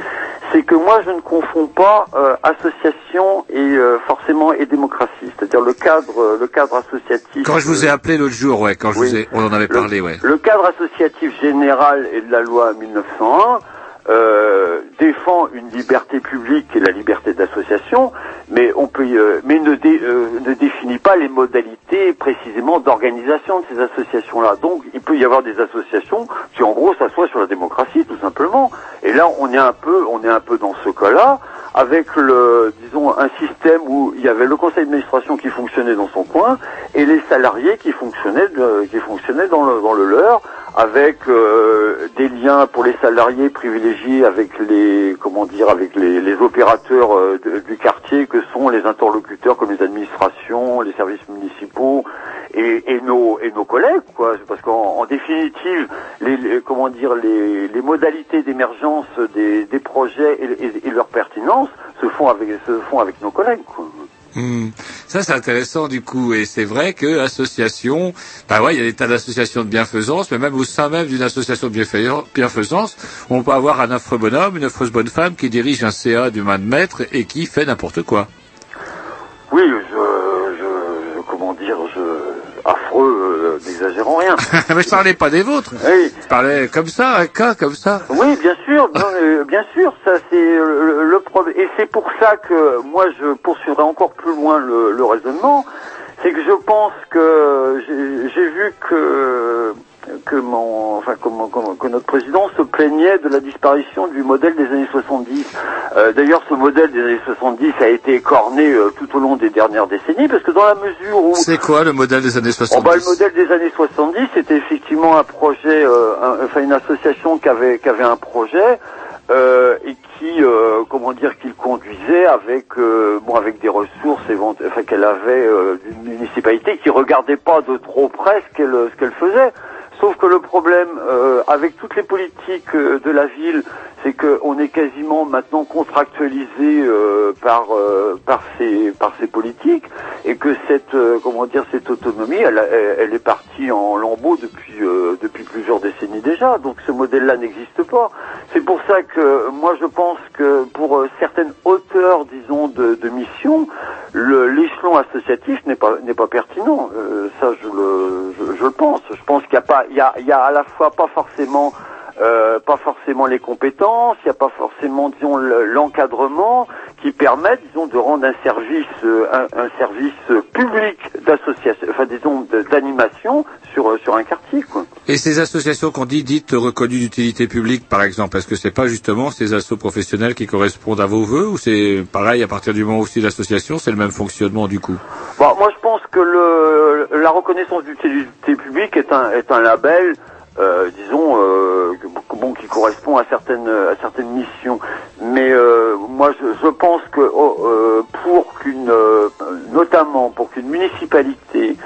c'est que moi je ne confonds pas euh, association et euh, forcément et démocratie. C'est-à-dire le cadre, euh, le cadre associatif. Quand je vous ai euh, appelé l'autre jour, ouais, quand je Oui. vous ai, on en avait Le- parlé, ouais. Le cadre associatif général et de la loi 1901 euh, défend une liberté publique et la liberté d'association, mais on peut, euh, mais ne, euh, ne définit pas les modalités précisément d'organisation de ces associations-là. Donc, il peut y avoir des associations qui, en gros, s'assoient sur la démocratie, tout simplement. Et là, on est un peu, on est un peu dans ce cas-là, avec le, disons, un système où il y avait le conseil d'administration qui fonctionnait dans son coin et les salariés qui fonctionnaient, de- qui fonctionnaient dans le, dans le leur, avec euh, des liens pour les salariés privilégiés avec les, comment dire, avec les, les opérateurs euh, du quartier que sont les interlocuteurs comme les administrations, les services municipaux et, et nos et nos collègues, quoi. Parce qu'en en définitive, les, les- comment dire, les, les modalités d'émergence des, des projets et, et- et leur pertinence se font avec se font avec nos collègues, quoi. Hmm. Ça, c'est intéressant du coup, et c'est vrai que association, bah ouais, il y a des tas d'associations de bienfaisance, mais même au sein même d'une association de bienfaisan- bienfaisance, on peut avoir un affreux bonhomme, une affreuse bonne femme qui dirige un CA du main de maître et qui fait n'importe quoi. Oui, je affreux, euh, n'exagérons rien. mais je parlais pas des vôtres. Oui. Je parlais comme ça, un cas comme ça. Oui, bien sûr, non, bien sûr, ça c'est le, le problème. Et c'est pour ça que moi je poursuivrai encore plus loin le, le raisonnement. C'est que je pense que j'ai j'ai vu que que mon, enfin comment, comment- que notre président se plaignait de la disparition du modèle des années 70. Euh, D'ailleurs, ce modèle des années 70 a été écorné euh, tout au long des dernières décennies, parce que dans la mesure où C'est quoi le modèle des années Oh 70 bah, le modèle des années 70, c'était effectivement un projet, euh, un- enfin une association qui avait, qui avait un projet euh, et qui, euh, comment dire, qu'il conduisait avec, euh, bon, avec des ressources, enfin qu'elle avait euh, d'une municipalité qui regardait pas de trop près ce qu'elle, ce qu'elle faisait. Sauf que le problème euh, avec toutes les politiques euh, de la ville, c'est qu'on est quasiment maintenant contractualisé euh, par euh, par ces par ces politiques et que cette euh, comment dire cette autonomie, elle, elle, est partie en lambeaux depuis euh, depuis plusieurs décennies déjà. Donc ce modèle-là n'existe pas. C'est pour ça que moi je pense que pour euh, certaines hauteurs, disons, de, de mission, le- l'échelon associatif n'est pas n'est pas pertinent. Euh, ça, je le je, je le pense. Je pense qu'il y a pas il y a il y a à la fois pas forcément euh, pas forcément les compétences, il n'y a pas forcément, disons, le- l'encadrement qui permettent, disons, de rendre un service, euh, un, un service public d'association, enfin, disons, d'animation sur sur un quartier, quoi. Et ces associations qu'on dit dites reconnues d'utilité publique, par exemple, est-ce que c'est pas justement ces assos professionnels qui correspondent à vos voeux ou c'est pareil à partir du moment où c'est l'association, c'est le même fonctionnement du coup? Bon, moi, je pense que le, la reconnaissance d'utilité publique est un, est un label, euh, disons, euh, bon, qui correspond à certaines, à certaines missions. Mais euh, moi, je, je pense que oh, euh, pour qu'une, euh, notamment pour qu'une municipalité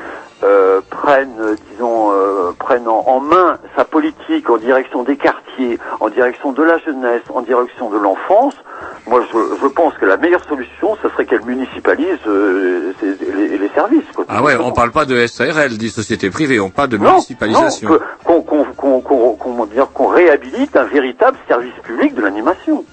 euh, prenne, euh, disons, euh, prenne en, en main sa politique en direction des quartiers, en direction de la jeunesse, en direction de l'enfance, moi je, je pense que la meilleure solution, ce serait qu'elle municipalise euh, les, les services. Quoi, Ah ouais, on parle pas de SARL, dit société privée, on parle de Non, municipalisation. non, qu'on qu'on- qu'on- qu'on- comment dire, qu'on réhabilite un véritable service public de l'animation.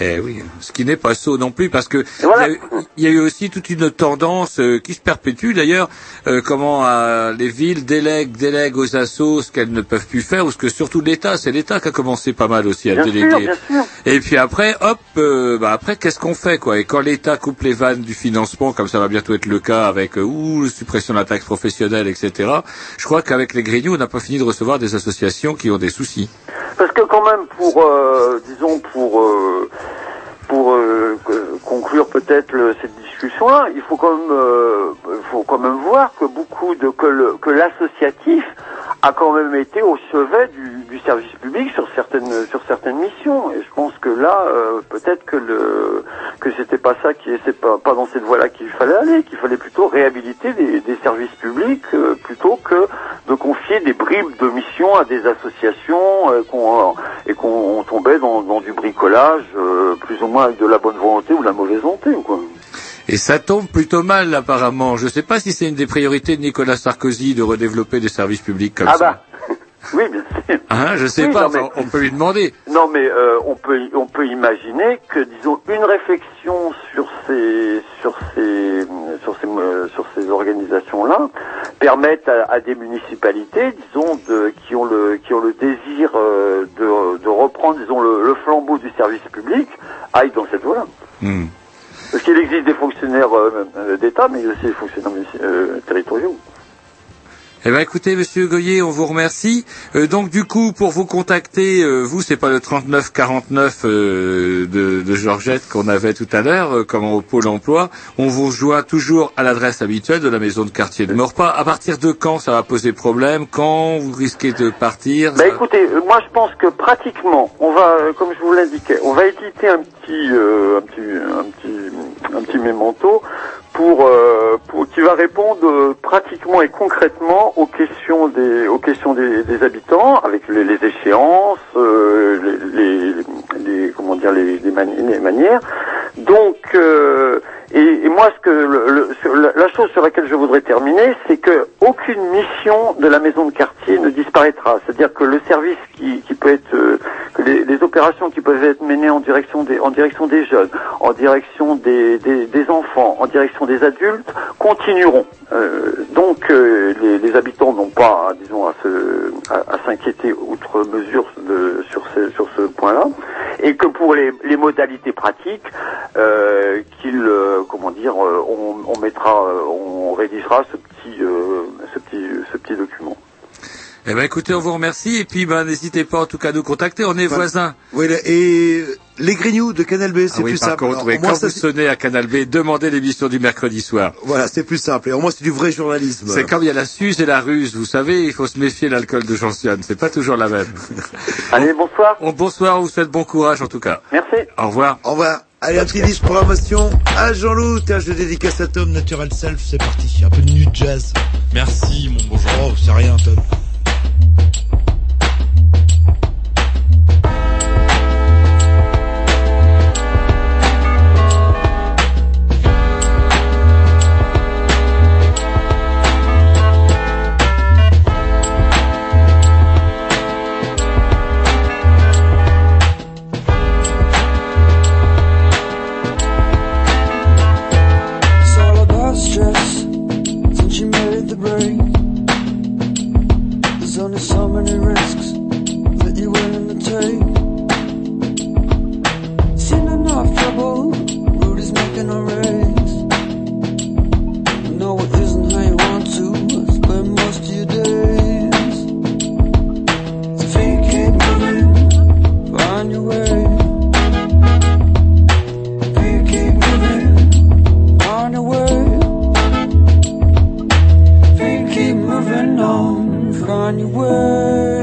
Eh oui, ce qui n'est pas sot non plus, parce que il y a eu- il y, a eu aussi toute une tendance euh, qui se perpétue d'ailleurs, euh, comment euh, les villes délèguent, délèguent aux assos ce qu'elles ne peuvent plus faire, ou ce que surtout l'État, c'est l'État qui a commencé pas mal aussi à Bien sûr, déléguer. bien sûr. Et puis après, hop, euh, bah après qu'est-ce qu'on fait quoi? Et quand l'État coupe les vannes du financement, comme ça va bientôt être le cas avec euh, ouh, suppression de la taxe professionnelle, etc. Je crois qu'avec les Grignoux, on n'a pas fini de recevoir des associations qui ont des soucis. Parce que quand même, pour, euh, disons, pour, euh, pour euh, conclure peut-être cette discussion-là, il faut quand même, euh, faut quand même voir que beaucoup de que l'associatif a quand même été au chevet du, du service public sur certaines sur certaines missions. Et je pense que là, euh, peut-être que le que c'était pas ça qui c'est pas pas dans cette voie-là qu'il fallait aller, qu'il fallait plutôt réhabiliter des, des services publics euh, plutôt que de confier des bribes de missions à des associations euh, qu'on et qu'on tombait dans, dans du bricolage euh, plus ou moins avec de la bonne volonté ou de la mauvaise volonté quoi. Et ça tombe plutôt mal apparemment. Je ne sais pas si c'est une des priorités de Nicolas Sarkozy de redévelopper des services publics comme ah ça. bah oui bien sûr. Hein, je sais Oui, pas, non, mais- on peut lui demander. Non, mais euh, on peut on peut imaginer que disons une réflexion sur ces sur ces sur ces euh, sur ces organisations là permettent à, à des municipalités disons de qui ont le qui ont le désir euh, de, de reprendre disons le, le flambeau du service public aillent dans cette voie là. Parce qu'il existe des fonctionnaires euh, euh, d'État, mais aussi des fonctionnaires euh, territoriaux. Eh ben écoutez, Monsieur Goyer, on vous remercie. Euh, donc du coup, pour vous contacter, euh, vous, c'est pas le 3949 euh, de, de Georgette qu'on avait tout à l'heure, euh, comme au pôle emploi. On vous rejoint toujours à l'adresse habituelle de la maison de quartier de Morpas. À partir de quand ça va poser problème? Quand vous risquez de partir? Bah écoutez, euh, moi je pense que pratiquement, on va, euh, comme je vous l'indiquais, on va éditer un petit, un petit, un petit, un petit mémento pour, euh, pour qui va répondre euh, pratiquement et concrètement aux questions des, aux questions des, des habitants, avec les, les échéances, euh, les, les, les- comment dire, les, les, mani- manières. Donc, euh, et, moi, ce que le- la, chose sur laquelle je voudrais terminer, c'est que aucune mission de la maison de quartier ne disparaîtra. C'est-à-dire que le service qui, peut être, euh, que les, opérations qui peuvent être menées en direction des, en direction des jeunes, en direction des, des, enfants, en direction des adultes, continueront. Euh, donc, euh, les, habitants n'ont pas, disons, à se, à, s'inquiéter outre mesure sur ce, sur ce point-là, et que pour les, les modalités pratiques, qu'il, euh, comment dire, euh, on, on mettra, euh, on rédigera ce petit, euh, ce petit, ce petit document. Eh ben écoutez, on vous remercie et puis ben n'hésitez pas en tout cas à nous contacter. On est voisins. Oui, et les Grignoux de Canal B, c'est Ah oui, plus par simple. contre, Alors, oui, quand ça, vous sonnez à Canal B, demandez l'émission du mercredi soir. Voilà, c'est plus simple. Et au moins, c'est du vrai journalisme. C'est comme il y a la Suze et la ruse, vous savez, il faut se méfier de l'alcool de gentiane, c'est pas toujours la même. Allez, bonsoir. bonsoir, on vous souhaite bon courage en tout cas. Merci. Au revoir. Au revoir. Allez, un petit disque programmation à Jean-Loup. Tiens, je dédicace à Tom, Natural Self, c'est parti. Un peu de nu jazz. Merci, mon bonjour. Oh, c'est rien, Tom. song from your way.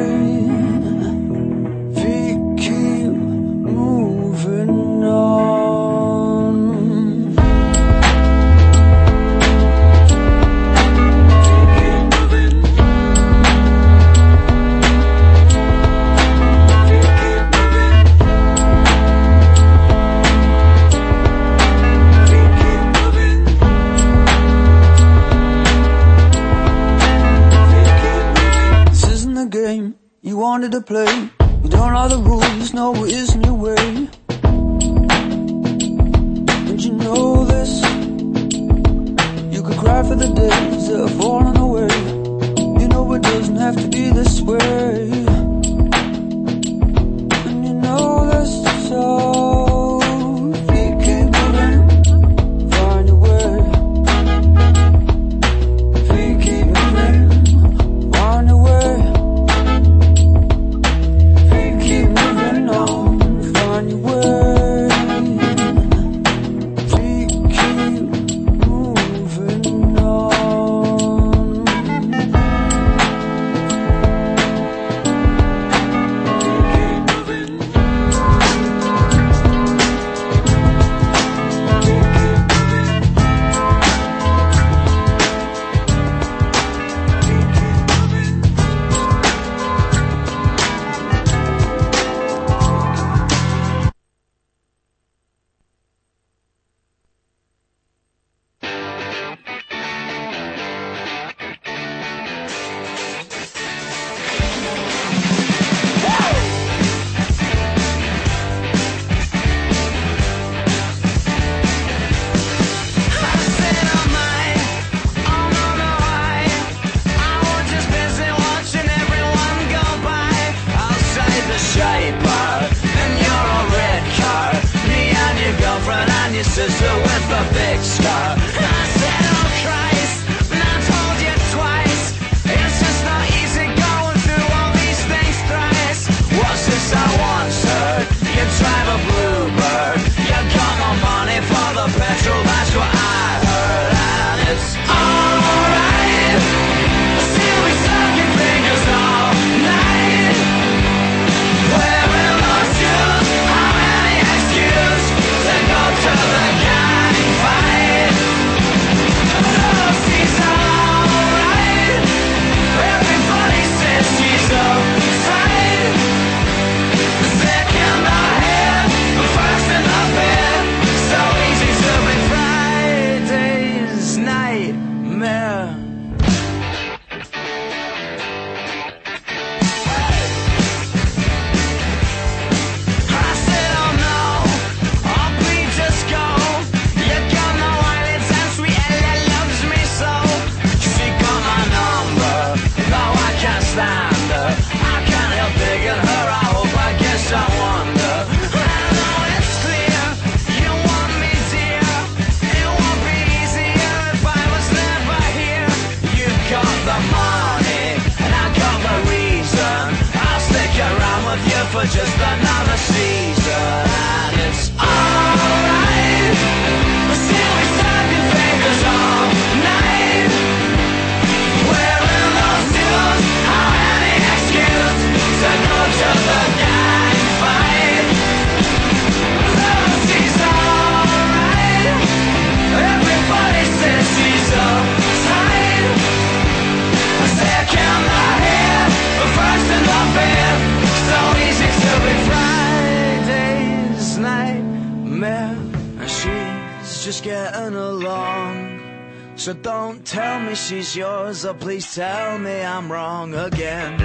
Don't tell me she's yours, or please tell me I'm wrong again.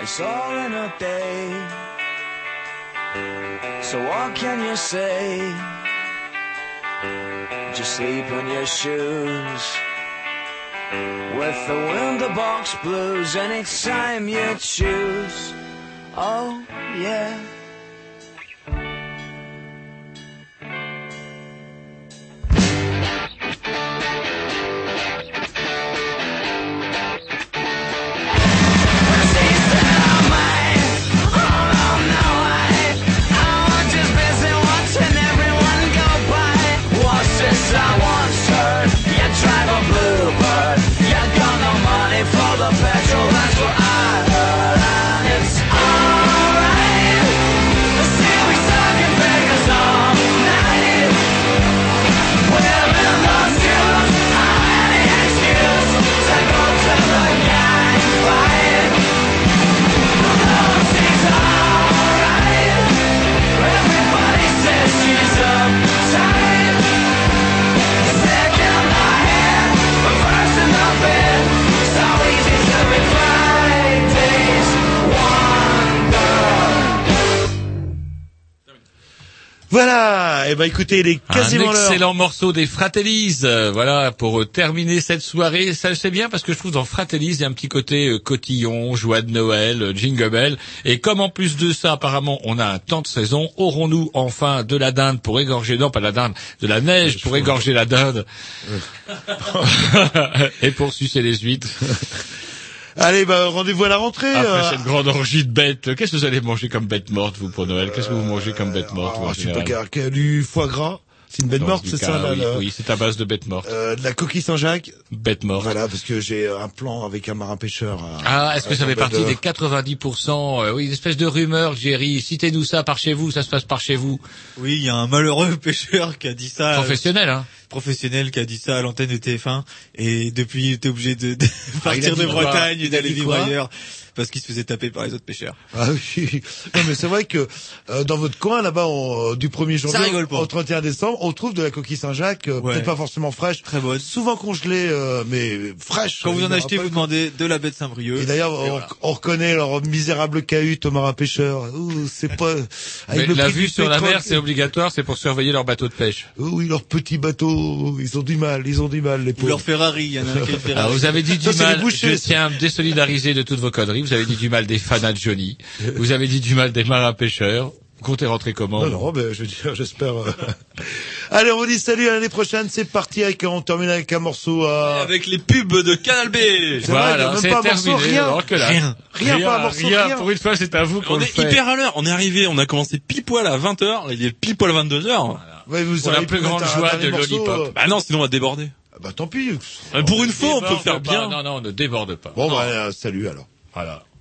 It's all in a day. So what can you say? Just sleep in your shoes. With the window box blues, anytime you choose. Oh, yeah. Voilà, et ben écoutez, il est quasiment un l'heure. excellent morceau des Fratellis, euh, voilà, pour euh, terminer cette soirée. Ça, c'est bien parce que je trouve dans Fratellis, il y a un petit côté euh, cotillon, joie de Noël, euh, jingle bell. Et comme en plus de ça, apparemment, on a un temps de saison, aurons-nous enfin de la dinde pour égorger, non pas la dinde, de la neige pour égorger la dinde et pour sucer les huîtres. Allez, bah, rendez-vous à la rentrée. Après euh, cette grande orgie de bêtes, qu'est-ce que vous allez manger comme bête morte, vous, pour Noël Qu'est-ce que vous mangez comme bête morte, vous, en Ah, je sais pas, général? du foie gras. C'est une bête morte, c'est ça là, oui, le- oui, c'est à base de bête morte. euh, de la coquille Saint-Jacques. Bête morte. Voilà, parce que j'ai un plan avec un marin pêcheur. à- Ah, est-ce que ça fait partie de- des 90% euh, Oui, une espèce de rumeur, Jerry. Citez-nous ça par chez vous, ça se passe par chez vous. Oui, il y a un malheureux pêcheur qui a dit ça. Professionnel, hein Professionnel qui a dit ça à l'antenne de TF1 et depuis il était obligé de, de Ah, partir de Bretagne et d'aller vivre ailleurs parce qu'il se faisait taper par les autres pêcheurs. Ah oui. Non, mais c'est vrai que euh, dans votre coin là-bas, on- euh, du 1er janvier rigole pas. au 31 décembre, on trouve de la coquille Saint-Jacques, euh, Ouais. peut-être pas forcément fraîche, Très bonne. souvent congelée, euh, mais fraîche. Quand vous en achetez, vous demandez de la baie de Saint-Brieuc. Et d'ailleurs, on, voilà. on reconnaît leur misérable cahute au marin pêcheur. Ouh, c'est pas. Mais avec le la vue sur la pétrole- mer, c'est obligatoire, c'est pour surveiller leur bateau de pêche. Oh oui, leurs petits bateaux, ils ont du mal, ils ont du mal, les Ou pauvres. leur Ferrari, il y en a un qui a une Ferrari. Alors, vous avez dit du Ça, mal, je tiens à me désolidariser de toutes vos conneries, vous avez dit du mal des fans de Johnny, vous avez dit du mal des marins pêcheurs, vous comptez rentrer comment Non, non, ben, je veux dire, j'espère. euh. Allez, on vous dit salut à l'année prochaine. C'est parti avec, on termine avec un morceau à. Avec les pubs de Canal B. C'est vrai, Voilà, même c'est pas un morceau, terminé, rien. alors que là. Rien. Rien, pas un morceau, rien. rien. Pour une fois, c'est à vous qu'on On est fait. hyper à l'heure. On est arrivé, on a commencé pile poil à 20h, il est pile poil 22h. Ouais, vous Pour la plus grande joie de morceau, Lollipop. euh, Bah non, sinon on va déborder. Bah tant pis. Euh, Pour une fois, on peut faire pas. bien. Non, non, ne déborde pas. Bon, bah, euh, salut alors. Voilà.